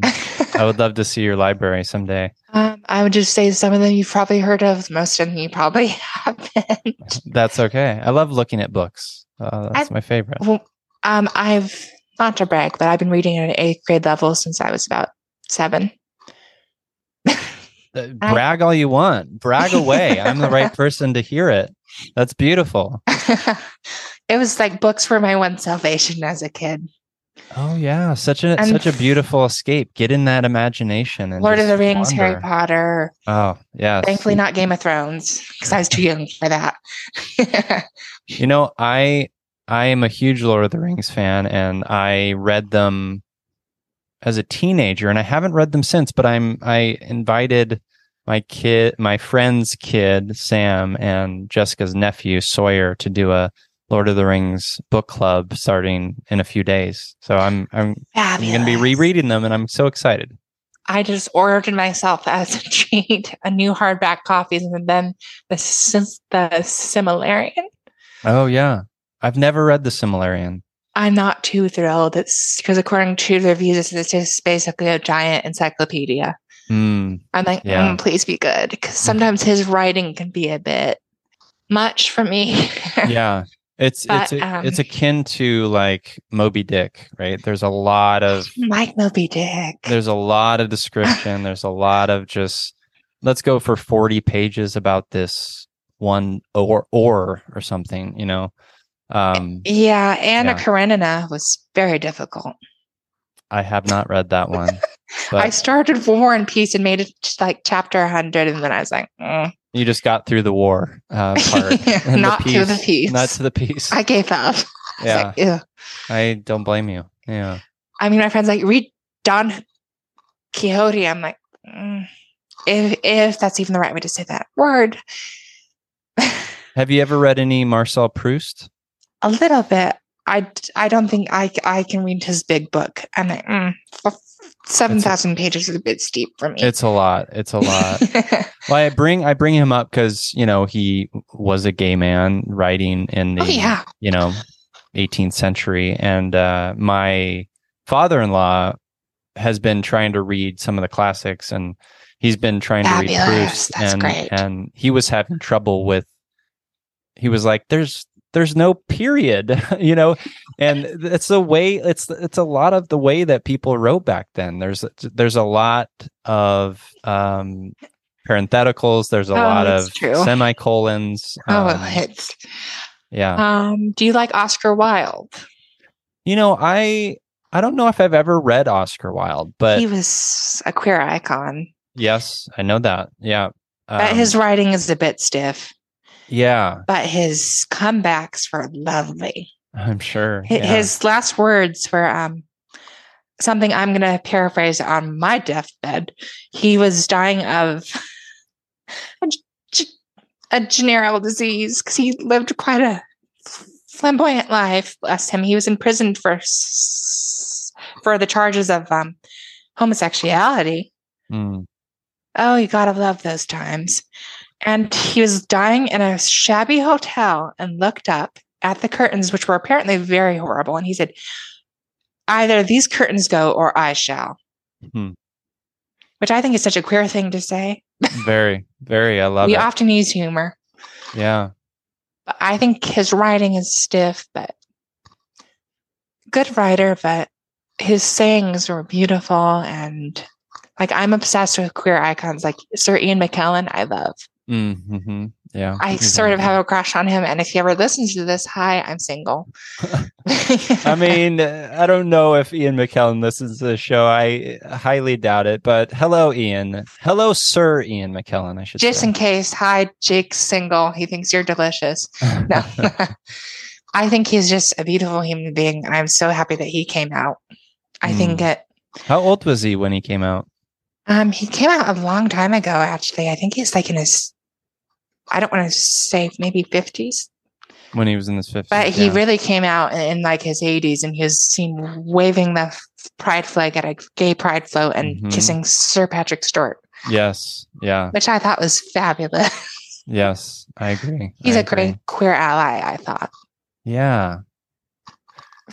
I would love to see your library someday. um, i would just say some of them you've probably heard of most of them you probably haven't That's okay. I love looking at books. Uh, that's I- my favorite. well, um, i've not to brag but i've been reading at an eighth grade level since i was about seven brag all you want. Brag away. I'm the right person to hear it. That's beautiful. it was like books were my one salvation as a kid. Oh yeah, such a And- such a beautiful escape. Get in that imagination and Lord of the Rings, Harry. Potter. Oh yeah. Thankfully, not Game of Thrones because I was too young for that. You know, I I am a huge Lord of the Rings fan, and I read them as a teenager, and I haven't read them since. But I'm I invited my kid, my friend's kid, Sam, and Jessica's nephew Sawyer to do a Lord of the Rings book club starting in a few days. So I'm I'm I'm going to be rereading them, and I'm so excited. I just ordered myself as a treat a new hardback copies and then the the Silmarillion. Oh yeah, I've never read the Silmarillion. I'm not too thrilled. It's because according to the reviews, it's just basically a giant encyclopedia. Hmm. I'm like, Yeah. mm, please be good because sometimes his writing can be a bit much for me. yeah it's But, it's um, it's akin to like moby dick right there's a lot of Mike Moby Dick. there's a lot of description there's a lot of just let's go for 40 pages about this one or or or something you know um Yeah, Anna Yeah. Karenina was very difficult. i have not read that one I started War and Peace and made it to like chapter 100, and then I was like, mm. you just got through the war uh part not to the peace, not to the peace. I gave up. I yeah like, i don't blame you yeah I mean, my friends like read Don Quixote. I'm like, mm, if if that's even the right way to say that word, have you ever read any marcel proust a little bit. I, I don't think I, I can read his big book. I'm mm, seven thousand pages is a bit steep for me. it's a lot it's a lot Well, I bring I bring him up because you know he was a gay man writing in the oh yeah. you know 18th century, and uh, my father-in-law has been trying to read some of the classics, and he's been trying to read Fabulous. Proust, That's and great. and he was having trouble with. He was like, "There's there's no period," you know, and it's the way it's it's a lot of the way that people wrote back then. There's there's a lot of um parentheticals. There's a Oh, lot of true. semicolons. Oh, um, it's. yeah. Um, do you like Oscar Wilde? You know, I I don't know if I've ever read Oscar Wilde, but he was a queer icon, yes, I know that. Yeah. but Um, his writing is a bit stiff. Yeah, But his comebacks were lovely. I'm sure. Yeah. His last words were um, something I'm going to paraphrase on my deathbed. He was dying of a general disease because he lived quite a flamboyant life. Bless him. He was imprisoned for for the charges of um, homosexuality. Mm, Oh, you gotta love those times. And he was dying in a shabby hotel and looked up at the curtains, which were apparently very horrible. And he said, Either these curtains go or I shall. Hmm. Which I think is such a queer thing to say. very, very. I love we it. often use humor. yeah. But I think his writing is stiff, but good writer, but his sayings were beautiful and like I'm obsessed with queer icons like Sir Ian McKellen, I love. Mm-hmm. Yeah. I sort of have a crush on him. And if he ever listens to this, hi, I'm single. I mean, I don't know if Ian McKellen listens to the show. I highly doubt it. But hello, Ian. Hello, Sir Ian McKellen, I should Just say. in case, hi, Jake's single. He thinks you're delicious. No. I think he's just a beautiful human being. And I'm so happy that he came out. I Mm. think it How old was he when he came out? Um, he came out a long time ago, actually. I think he's like in his, I don't want to say maybe 50s, When he was in his 50s. but he yeah. really came out in, in like his 80s and he was seen waving the pride flag at a gay pride float and Mhm. kissing Sir Patrick Stewart, Yes. Yeah. which I thought was fabulous. Yes. I agree. he's I a great queer ally, I thought. Yeah.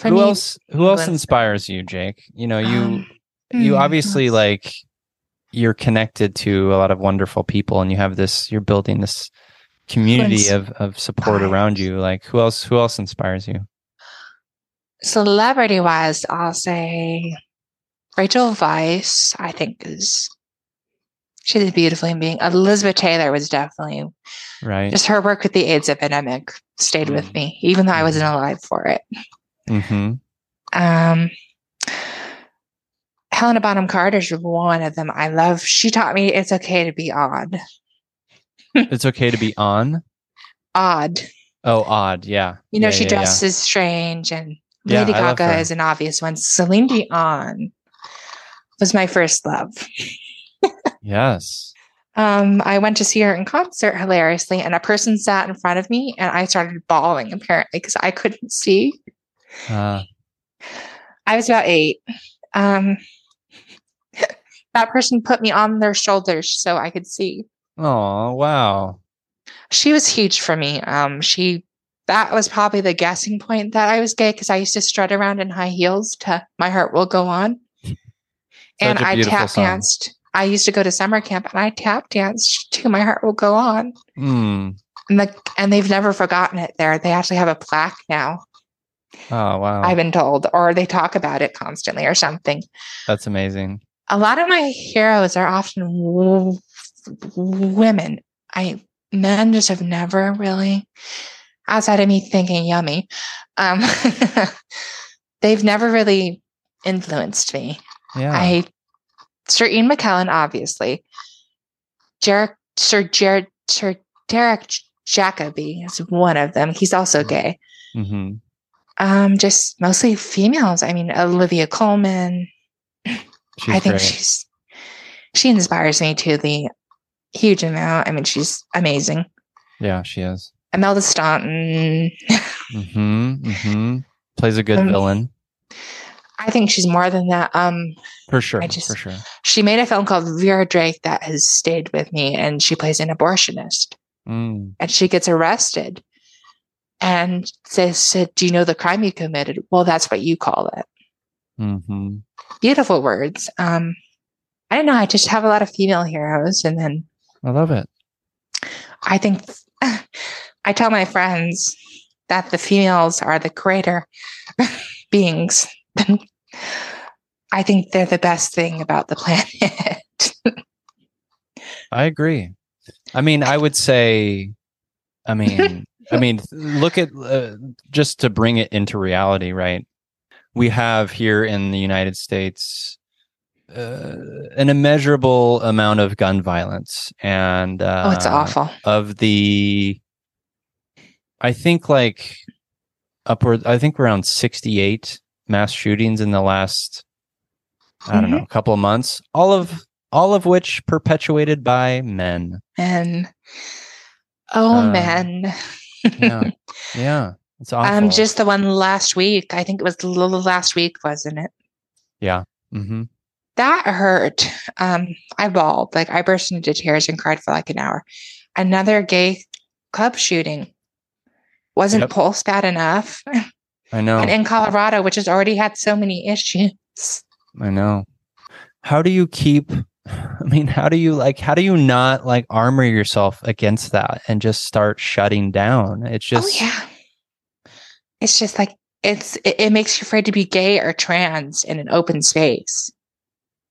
Who else who else inspires you, Jake? You know, you um, you hmm, obviously like you're connected to a lot of wonderful people and you have this you're building this community of of support around you. Like who else who else inspires you? celebrity wise, I'll say Rachel Weisz, I think is she's a beautiful in being. Elizabeth Taylor was definitely Right. just her work with the AIDS epidemic stayed with Mm. me, even though I wasn't alive for it. mm-hmm. Um Helena Bonham Carter's one of them I love. She taught me it's okay to be odd. It's okay to be on. Odd. Oh, odd. Yeah. You know, Yeah, she yeah, yeah. dresses strange and Lady Gaga is an obvious one. Celine Dion was my first love. Yes. Um, I went to see her in concert hilariously, and a person sat in front of me, and I started bawling apparently because I couldn't see. Uh, I was about eight. Um, that person put me on their shoulders so I could see. Oh, wow. She was huge for me. Um, she that was probably the guessing point that I was gay because I used to strut around in high heels to "My Heart Will Go On," and I tap song. danced. I used to go to summer camp and I tap danced to "My Heart Will Go On." Mm. And, the, and they've never forgotten it there. They actually have a plaque now, Oh, wow. I've been told, or they talk about it constantly or something. That's amazing. A lot of my heroes are often women. I men just have never really, outside of me thinking yummy, um, they've never really influenced me. Yeah. I Sir Ian McKellen, obviously. Jarek, Sir Jared, Sir Derek Jacobi is one of them. He's also Mhm. gay. hmm Um, just mostly females. I mean, Olivia Colman. She's I think great. she's she inspires me to the huge amount. I mean, she's amazing. yeah, she is. Imelda Staunton. hmm hmm Plays a good Um, villain. I think she's more than that. Um, For sure. I just- for sure. she made a film called Vera Drake that has stayed with me, and she plays an abortionist. Mm. and she gets arrested and says, said, Do you know the crime you committed? Well, that's what you call it. hmm Beautiful words. Um, I don't know. I just have a lot of female heroes. And then I love it. I think I tell my friends that the females are the greater beings. I think they're the best thing about the planet. I agree. I mean, I would say, I mean, I mean, look at uh, just to bring it into reality, right? We have here in the United States uh, an immeasurable amount of gun violence, and uh, oh, it's awful. Of the, I think like upward, I think around sixty-eight mass shootings in the last, I don't know, Mm-hmm. couple of months. All of all of which perpetuated by men. Men. oh, Uh, man. Yeah, yeah, it's awful. Um, just the one last week. I think it was the last week, wasn't it? yeah. hmm That hurt. Um, I bawled. Like I burst into tears and cried for like an hour. Another gay club shooting. Wasn't Yep. Pulse bad enough? I know. And in Colorado, which has already had so many issues. I know. How do you keep? I mean, how do you like? How do you not like armor yourself against that and just start shutting down? It's just oh yeah. It's just like it's it, it makes you afraid to be gay or trans in an open space.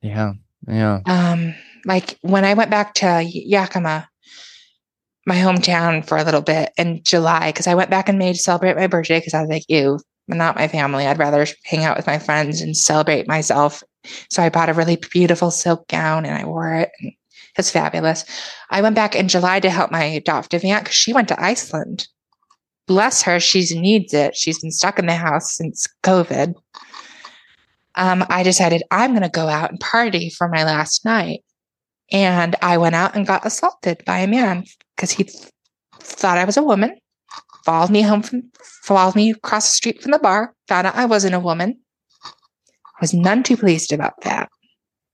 Yeah, yeah. Um, like when I went back to Yakima, my hometown for a little bit in July because I went back in May to celebrate my birthday because I was like, ew, not my family. I'd rather hang out with my friends and celebrate myself. So I bought a really beautiful silk gown and I wore it. And was fabulous. I went back in July to help my adoptive aunt because she went to Iceland. Bless her, she needs it. She's been stuck in the house since COVID. Um, I decided I'm going to go out and party for my last night. And I went out and got assaulted by a man because he th- thought I was a woman, followed me home from, followed me across the street from the bar, found out I wasn't a woman. Was none too pleased about that.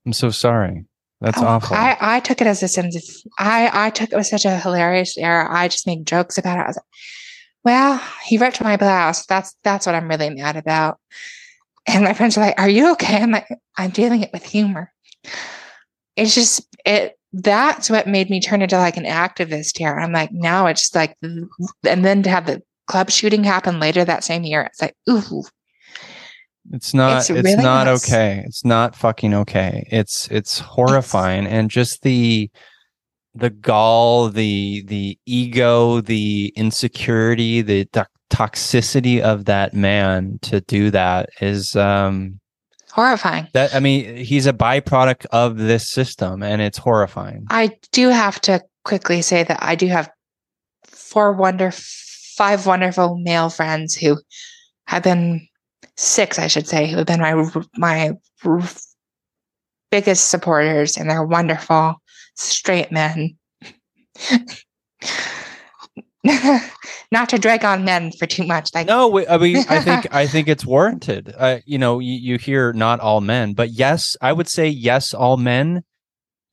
I'm so sorry. That's oh, awful. I, I took it as a sense of, I, I took it was such a hilarious error. I just make jokes about it. I was like, well, he ripped my blouse. That's, that's what I'm really mad about. And my friends are like, are you okay? I'm like, I'm dealing it with humor. It's just, it, that's what made me turn into like an activist here. I'm like, now it's like, and then to have the club shooting happen later that same year, it's like, ooh. It's not. It's, it's really not nuts. okay. It's not fucking okay. It's it's horrifying, it's, and just the the gall, the the ego, the insecurity, the to- toxicity of that man to do that is um horrifying. That I mean, he's a byproduct of this system, and it's horrifying. I do have to quickly say that I do have four wonder, five wonderful male friends who have been six, I should say, who have been my my biggest supporters, and they're wonderful straight men. not to drag on men for too much. Like no, I mean, I think I think it's warranted. Uh, you know, you, you hear not all men, but yes, I would say yes, all men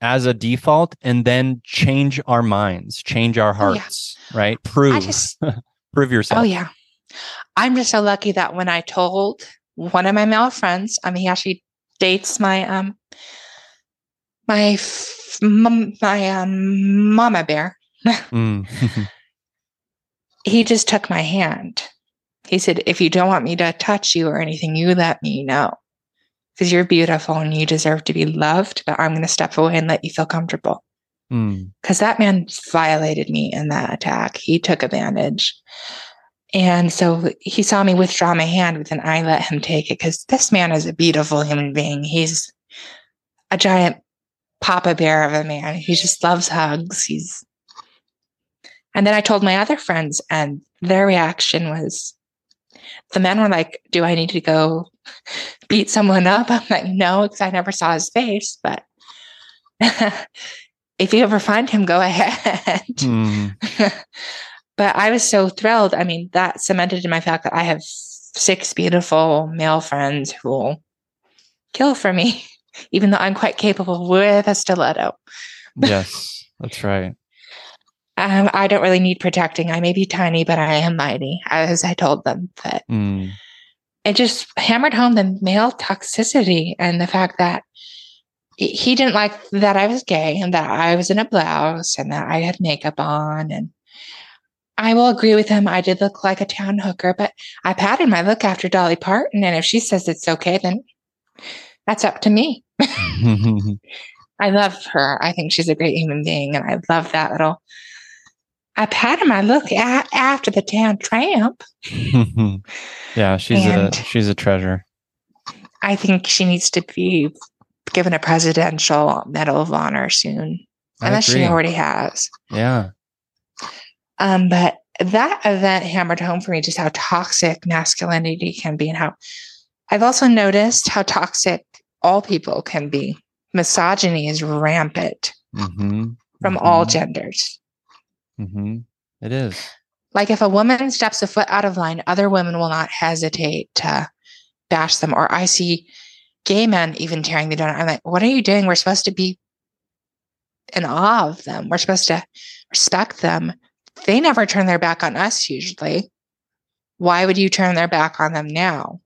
as a default, and then change our minds, change our hearts, oh, yeah. right? Prove, just, prove yourself. Oh yeah, I'm just so lucky that when I told one of my male friends, I mean, he actually dates my um my my um mama bear. mm. He just took my hand. He said, If you don't want me to touch you or anything, you let me know because you're beautiful and you deserve to be loved, but I'm going to step away and let you feel comfortable. Because mm. that man violated me in that attack. He took advantage. And so he saw me withdraw my hand, but then I let him take it because this man is a beautiful human being. He's a giant papa bear of a man. He just loves hugs. He's and then I told my other friends, and their reaction was the men were like, Do I need to go beat someone up? I'm like, No, because I never saw his face. But if you ever find him, go ahead. Mm. but I was so thrilled. I mean, that cemented in my fact that I have six beautiful male friends who will kill for me, even though I'm quite capable with a stiletto. yes, that's right. Um, I don't really need protecting. I may be tiny, but I am mighty, as I told them. That mm. it just hammered home the male toxicity and the fact that he didn't like that I was gay and that I was in a blouse and that I had makeup on. And I will agree with him. I did look like a town hooker, but I patterned my look after Dolly Parton. And if she says it's okay, then that's up to me. I love her. I think she's a great human being. And I love that little I pat him. I look at after the town tramp. yeah, she's and a she's a treasure. I think she needs to be given a presidential medal of honor soon, unless she already has. Yeah. Um, but that event hammered home for me just how toxic masculinity can be, and how I've also noticed how toxic all people can be. Misogyny is rampant mm-hmm. from mm-hmm. all genders. Mm-hmm. It is. Like if a woman steps a foot out of line, other women will not hesitate to bash them. Or I see gay men even tearing the donut. I'm like, what are you doing? We're supposed to be in awe of them. We're supposed to respect them. They never turn their back on us usually. Why would you turn their back on them now?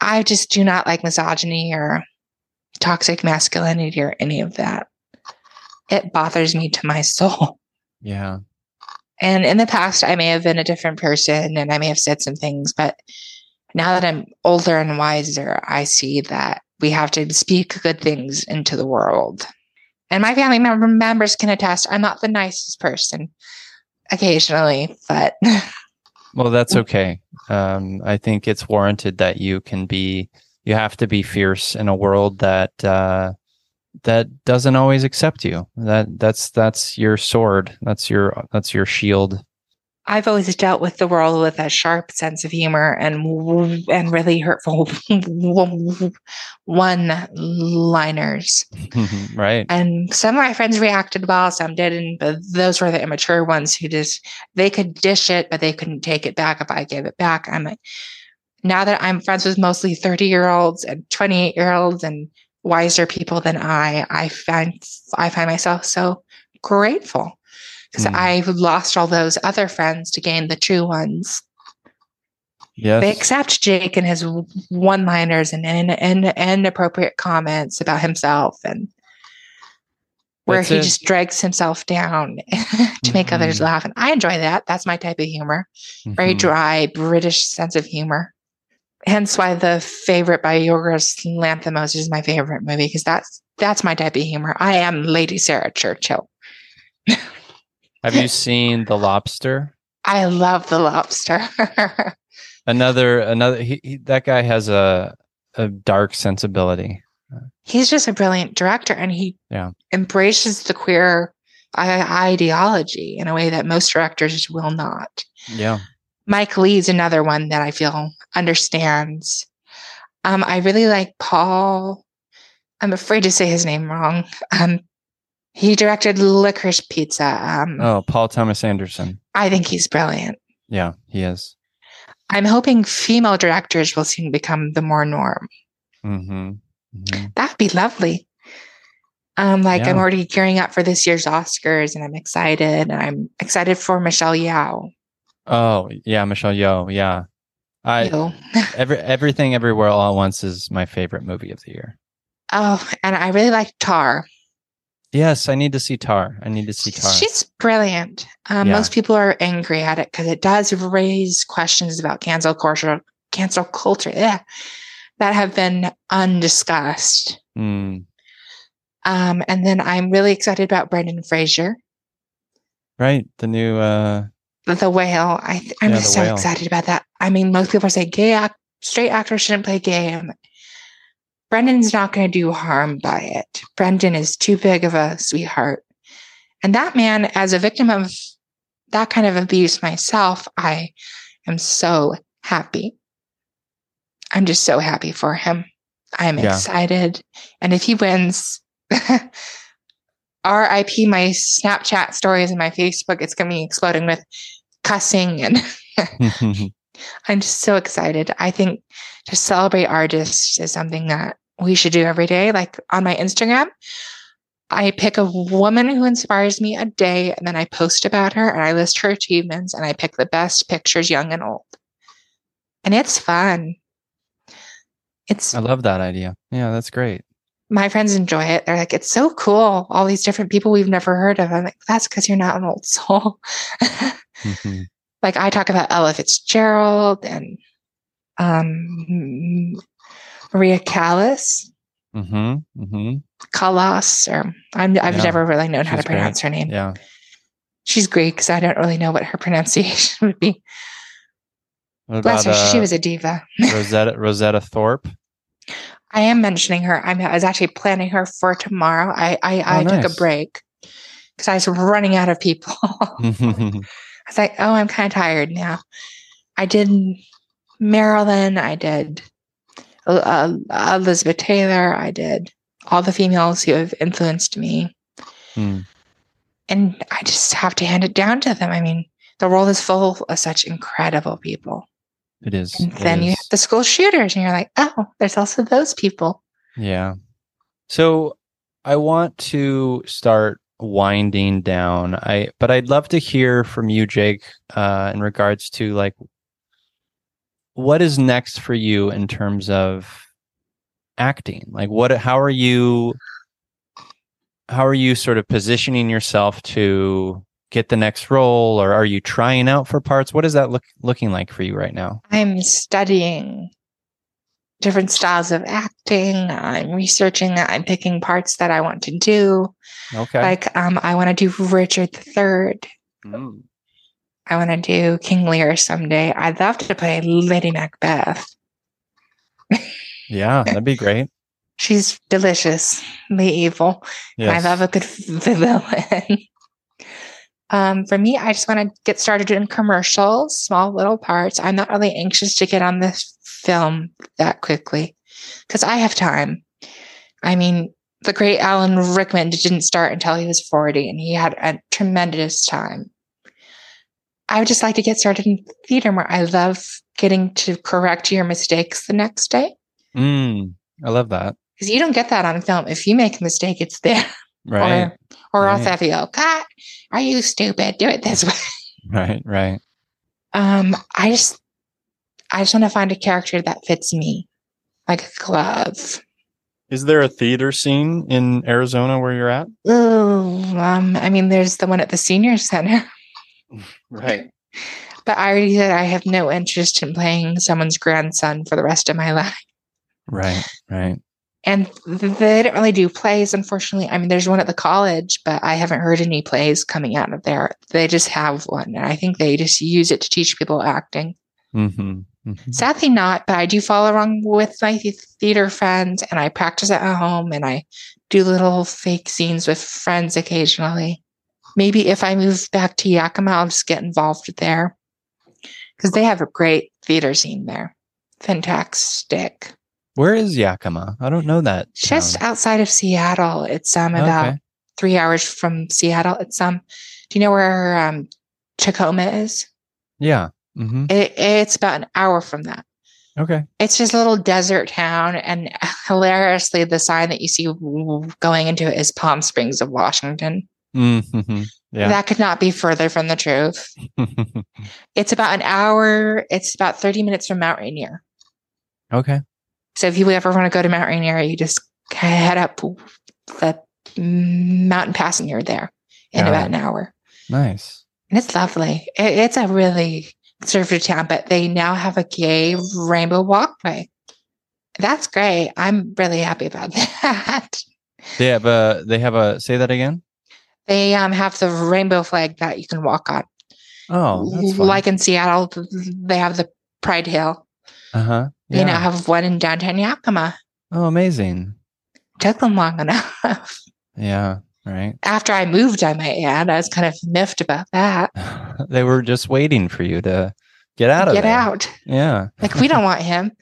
I just do not like misogyny or toxic masculinity or any of that. It bothers me to my soul. Yeah. And in the past, I may have been a different person and I may have said some things, but now that I'm older and wiser, I see that we have to speak good things into the world. And my family member members can attest I'm not the nicest person, occasionally, but well, that's okay. Um, I think it's warranted that you can be. You have to be fierce in a world that uh, that doesn't always accept you. That that's that's your sword. That's your that's your shield. I've always dealt with the world with a sharp sense of humor and and really hurtful one-liners. right. And some of my friends reacted well, some didn't, but those were the immature ones who just they could dish it, but they couldn't take it back if I gave it back. I'm like, now that I'm friends with mostly 30 year olds and 28 year olds and wiser people than I, I find I find myself so grateful because mm. I've lost all those other friends to gain the true ones. Yes. They accept Jake and his one liners and, and, and, inappropriate comments about himself and where That's he it. just drags himself down to mm-hmm. make others mm-hmm. laugh. And I enjoy that. That's my type of humor. Mm-hmm. Very dry, British sense of humor. Hence why the favorite by Yorgos Lanthimos is my favorite movie, because that's that's my type of humor. I am Lady Sarah Churchill. Have you seen The Lobster? I love The Lobster. another another he, he, that guy has a a dark sensibility. He's just a brilliant director and he yeah. embraces the queer uh, ideology in a way that most directors will not. Yeah. Mike Leigh's another one that I feel understands. Um, I really like Paul. I'm afraid to say his name wrong. Um, he directed Licorice Pizza. Um, oh, Paul Thomas Anderson. I think he's brilliant. Yeah, he is. I'm hoping female directors will soon become the more norm. Mm-hmm. Mm-hmm. That'd be lovely. Um, like yeah. I'm already gearing up for this year's Oscars, and I'm excited. And I'm excited for Michelle Yeoh. Oh yeah, Michelle Yeoh. Yeah, I every everything everywhere all at once is my favorite movie of the year. Oh, and I really like Tar. Yes, I need to see Tar. I need to see Tar. She's brilliant. Um, yeah. Most people are angry at it because it does raise questions about cancel culture, cancel culture, yeah, that have been undiscussed. Mm. Um, and then I'm really excited about Brendan Fraser. Right, the new uh, the whale. I th- I'm yeah, just so whale. excited about that. I mean, most people say gay act- straight actors shouldn't play gay. I'm, Brendan's not going to do harm by it. Brendan is too big of a sweetheart. And that man, as a victim of that kind of abuse myself, I am so happy. I'm just so happy for him. I'm yeah. excited. And if he wins, RIP my Snapchat stories and my Facebook, it's going to be exploding with cussing and mm-hmm. I'm just so excited. I think to celebrate artists is something that we should do every day. Like on my Instagram, I pick a woman who inspires me a day and then I post about her and I list her achievements and I pick the best pictures, young and old. And it's fun. It's I love that idea. Yeah, that's great. My friends enjoy it. They're like, it's so cool. All these different people we've never heard of. I'm like, that's because you're not an old soul. mm-hmm. Like I talk about Ella Fitzgerald and um, Maria Callas. Mm-hmm. Mm-hmm. Callas, or I'm, I've yeah. never really known She's how to pronounce her name. Yeah. She's Greek, so I don't really know what her pronunciation would be. What Bless her, uh, she was a diva. Rosetta Rosetta Tharpe. I am mentioning her. I'm, I was actually planning her for tomorrow. I I, oh, I nice. took a break because I was running out of people. I was like, oh, I'm kind of tired now. I did Marilyn. I did uh, Elizabeth Taylor. I did all the females who have influenced me. Hmm. And I just have to hand it down to them. I mean, the world is full of such incredible people. It is. And then is. you have the school shooters, and you're like, oh, there's also those people. Yeah. So I want to start winding down. I but I'd love to hear from you, Jake, uh, in regards to like what is next for you in terms of acting? Like what how are you how are you sort of positioning yourself to get the next role or are you trying out for parts? What is that look looking like for you right now? I'm studying different styles of acting. I'm researching, I'm picking parts that I want to do. Okay. Like um I want to do Richard III. Mm. I want to do King Lear someday. I'd love to play Lady Macbeth. yeah, that'd be great. She's delicious, the evil. Yes. I love a good villain. um, for me, I just want to get started in commercials, small little parts. I'm not really anxious to get on this film that quickly because I have time. I mean, the great Alan Rickman didn't start until he was 40 and he had a tremendous time. I would just like to get started in theater more. I love getting to correct your mistakes the next day. Mm, I love that. Because you don't get that on film. If you make a mistake, it's there. Right. or or right. else go, God, are you stupid? Do it this way. Right, right. Um, I just I just want to find a character that fits me like a glove. Is there a theater scene in Arizona where you're at? Oh, um, I mean, there's the one at the senior center. Right. But I already said I have no interest in playing someone's grandson for the rest of my life. Right, right. And they didn't really do plays, unfortunately. I mean, there's one at the college, but I haven't heard any plays coming out of there. They just have one. And I think they just use it to teach people acting. Mm-hmm. Mm-hmm. Sadly, not, but I do follow along with my theater friends and I practice at home and I do little fake scenes with friends occasionally. Maybe if I move back to Yakima, I'll just get involved there because they have a great theater scene there. Fantastic. Where is Yakima? I don't know that. Just town. outside of Seattle. It's um about okay. three hours from Seattle. It's um. Do you know where um Tacoma is? Yeah. Mm-hmm. It, it's about an hour from that. Okay. It's just a little desert town, and hilariously, the sign that you see going into it is Palm Springs of Washington. Mm-hmm. Yeah. That could not be further from the truth. it's about an hour. It's about thirty minutes from Mount Rainier. Okay. So if you ever want to go to Mount Rainier, you just head up the mountain pass and you're there in about an hour. Nice. And it's lovely. It, it's a really conservative town, but they now have a gay rainbow walkway. That's great. I'm really happy about that. They have a. They have a. Say that again. They um have the rainbow flag that you can walk on. Oh, like in Seattle, they have the Pride Hill. Uh huh. Yeah. know, now have one in downtown Yakima. Oh, amazing! Took them long enough. Yeah. Right. After I moved, I might add. I was kind of miffed about that. they were just waiting for you to get out of get there. out. Yeah. Like we don't want him.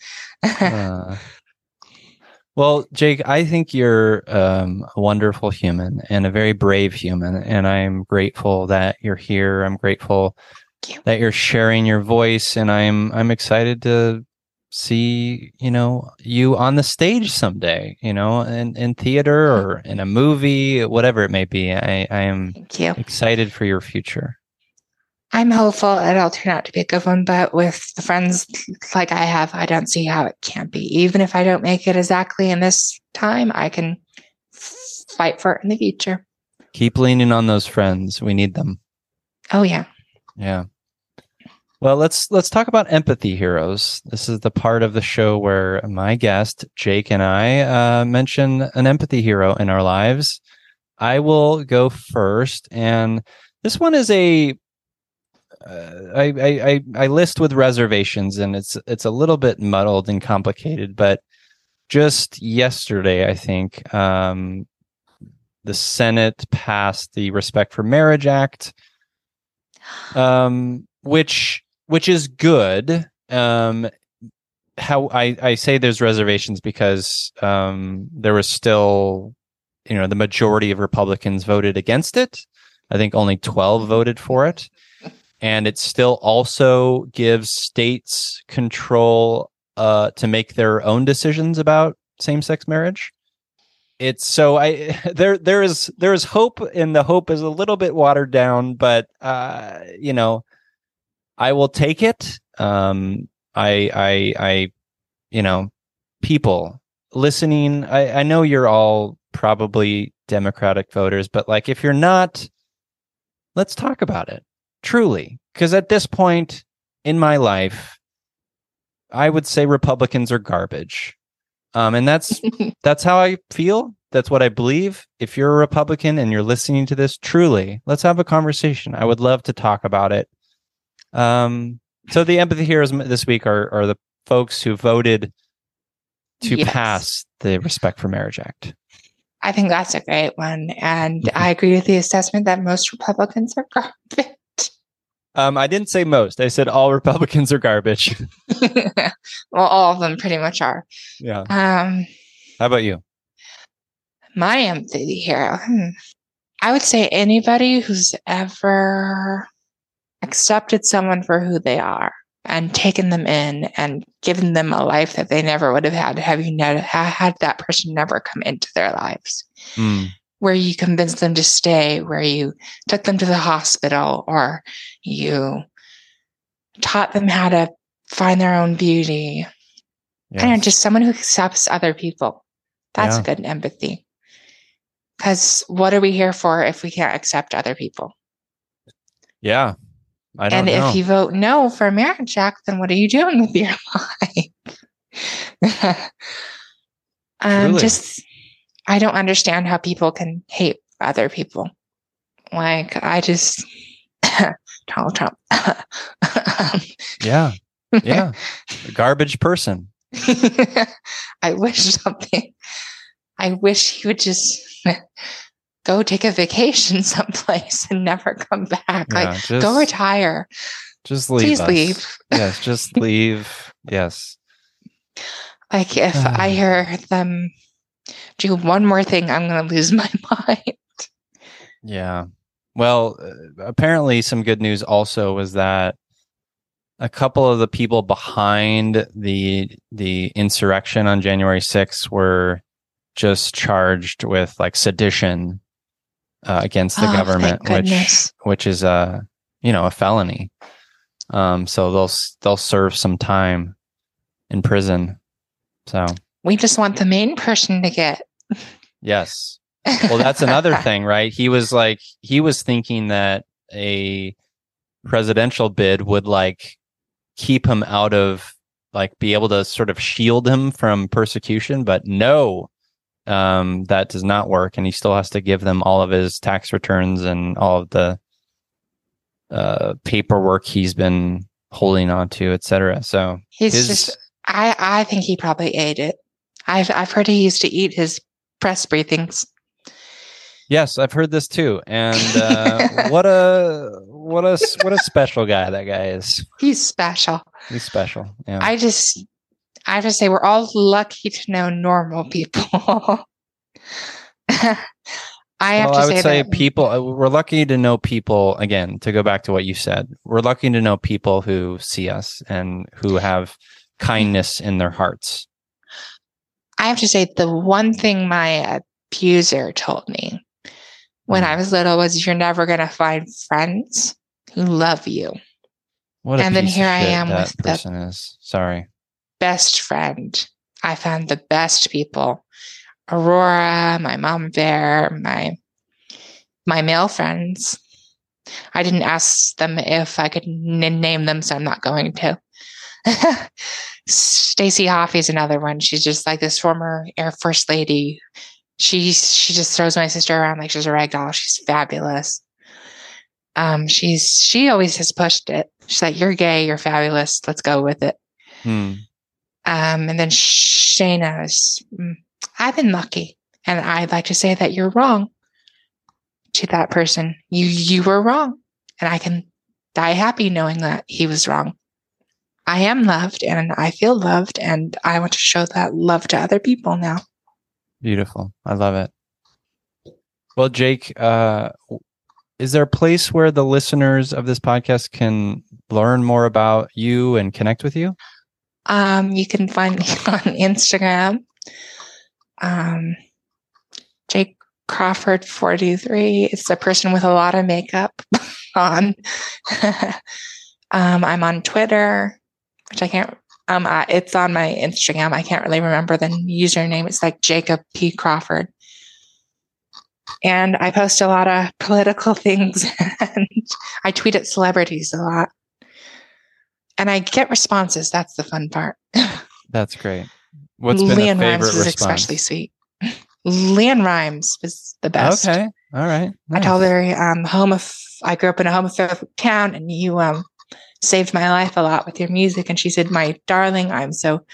uh, well, Jake, I think you're um, a wonderful human and a very brave human, and I'm grateful that you're here. I'm grateful you. that you're sharing your voice, and I'm I'm excited to see you know you on the stage someday you know in, in theater or in a movie whatever it may be. I i am excited for your future. I'm hopeful it'll turn out to be a good one but with the friends like i have i don't see how it can't be. Even if i don't make it exactly in this time i can fight for it in the future. Keep leaning on those friends. We need them. Oh yeah. Yeah well, let's let's talk about empathy heroes. This is the part of the show where my guest Jake and I uh, mention an empathy hero in our lives. I will go first, and this one is a uh, I, I I list with reservations, and it's it's a little bit muddled and complicated. But just yesterday, I think um, the Senate passed the Respect for Marriage Act, um, which which is good. Um, how I, I say there's reservations because um, there was still, you know, the majority of Republicans voted against it. I think only 12 voted for it. And it still also gives states control uh, to make their own decisions about same sex marriage. It's so I there there is there is hope and the hope is a little bit watered down, but uh, you know, I will take it. Um, I, I, I, you know, people listening, I, I know you're all probably Democratic voters, but like if you're not, let's talk about it truly. Because at this point in my life, I would say Republicans are garbage. Um, and that's that's how I feel. That's what I believe. If you're a Republican and you're listening to this, truly, let's have a conversation. I would love to talk about it Um, so the empathy heroes this week are are the folks who voted to yes. pass the Respect for Marriage Act. I think that's a great one, and mm-hmm. I agree with the assessment that most Republicans are garbage. Um, I didn't say most. I said all Republicans are garbage. well, all of them pretty much are. Yeah. Um, How about you? My empathy hero. Hmm. I would say anybody who's ever accepted someone for who they are and taken them in and given them a life that they never would have had have you never had that person never come into their lives. Mm where you convinced them to stay, where you took them to the hospital, or you taught them how to find their own beauty. Yes. I just someone who accepts other people. That's yeah. good empathy. Because what are we here for if we can't accept other people? Yeah. I don't and know. if you vote no for Marriage Act, then what are you doing with your life? um, just I don't understand how people can hate other people. Like I just Donald Trump. yeah. Yeah. garbage person. I wish something. I wish he would just go take a vacation someplace and never come back. Yeah, like just, go retire. Just leave. Please us. leave. yes, just leave. Yes. Like if I hear them do one more thing, I'm going to lose my mind. Yeah. Well, uh, apparently, some good news also was that a couple of the people behind the the insurrection on January 6th were just charged with like sedition uh, against the oh, government, which which is a you know a felony. Um, so they'll they'll serve some time in prison. So we just want the main person to get Yes. Well, that's another thing, right? He was like, he was thinking that a presidential bid would like keep him out of like be able to sort of shield him from persecution, but no, um, that does not work. And he still has to give them all of his tax returns and all of the uh, paperwork he's been holding on to, etc. So he's his... just, I, I think he probably ate it. I've, I've heard he used to eat his press briefings. Yes, I've heard this too. And uh, what a what a what a special guy that guy is. He's special. He's special. Yeah. I just I have to say we're all lucky to know normal people. I have well, to I would say, that, people. Uh, we're lucky to know people. Again, to go back to what you said, we're lucky to know people who see us and who have kindness in their hearts. I have to say, the one thing my abuser told me when I mm. was little was, "You're never going to find friends who love you." What and then here I am with person the is. Sorry, best friend. I found the best people: Aurora, my mom bear, my my male friends. I didn't ask them if I could n- name them, so I'm not going to. Stacy is another one. She's just like this former Air Force lady. She she just throws my sister around like she's a rag doll. She's fabulous. Um, she's she always has pushed it. She's like, "You're gay. You're fabulous. Let's go with it." Hmm. Um, and then Shayna is. Mm, I've been lucky, and I'd like to say that you're wrong. To that person, you you were wrong, and I can die happy knowing that he was wrong. I am loved and I feel loved and I want to show that love to other people now. Beautiful. I love it. Well, Jake, uh, is there a place where the listeners of this podcast can learn more about you and connect with you? Um, you can find me on Instagram. Um, Jake Crawford 43. It's a person with a lot of makeup on. um, I'm on Twitter which I can't. Um, uh, it's on my Instagram. I can't really remember the username. It's like Jacob P Crawford, and I post a lot of political things, and I tweet at celebrities a lot, and I get responses. That's the fun part. That's great. What's been LeAnn Rimes was response? especially sweet. LeAnn Rimes was the best. Okay, all right. Nice. I told her um, home. of I grew up in a homophobic town, and you um saved my life a lot with your music. And she said, My darling, I'm so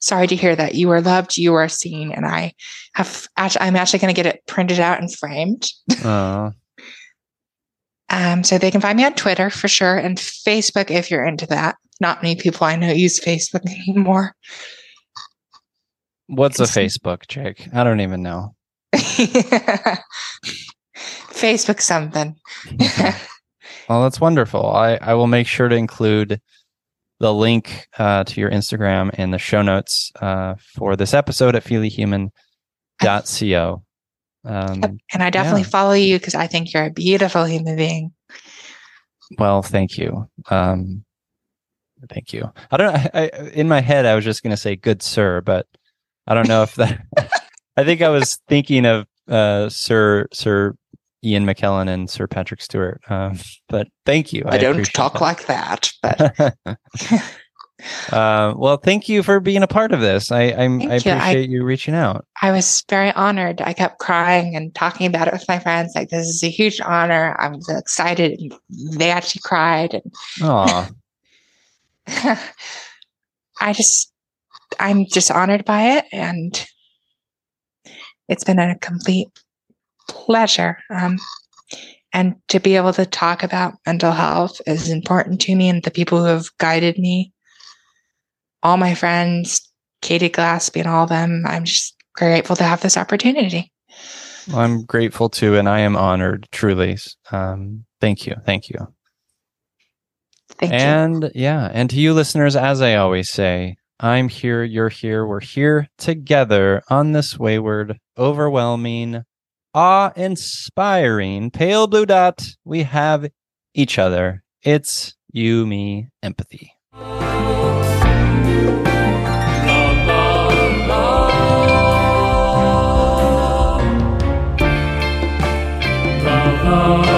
sorry to hear that you are loved, you are seen. And I have actually, I'm actually going to get it printed out and framed. Uh. um, so they can find me on Twitter for sure and Facebook if you're into that. Not many people I know use Facebook anymore. What's a Facebook, Jake? I don't even know. Facebook something. well, that's wonderful. I, I will make sure to include the link uh, to your Instagram in the show notes uh, for this episode at feelyhuman.co. Um, and I definitely yeah. follow you because I think you're a beautiful human being. Well, thank you. Um, thank you. I don't. I, I, in my head, I was just going to say "good sir," but I don't know if that. I think I was thinking of uh, Sir Sir Ian McKellen and Sir Patrick Stewart. Um, but thank you. I, I don't talk that. like that, but. uh, well, thank you for being a part of this. I I, I appreciate I, you reaching out. I was very honored. I kept crying and talking about it with my friends. Like this is a huge honor. I'm so excited. They actually cried. And I just, I'm just honored by it, and it's been a complete pleasure. Um, and to be able to talk about mental health is important to me and the people who have guided me, all my friends, Katie Glaspie and all of them. I'm just grateful to have this opportunity. Well, I'm grateful too, and I am honored, truly. Um, thank you. Thank you. Thank and you. yeah, and to you listeners, as I always say, I'm here, you're here, we're here together on this wayward, overwhelming, awe inspiring pale blue dot. We have each other. It's you, me, empathy. Oh.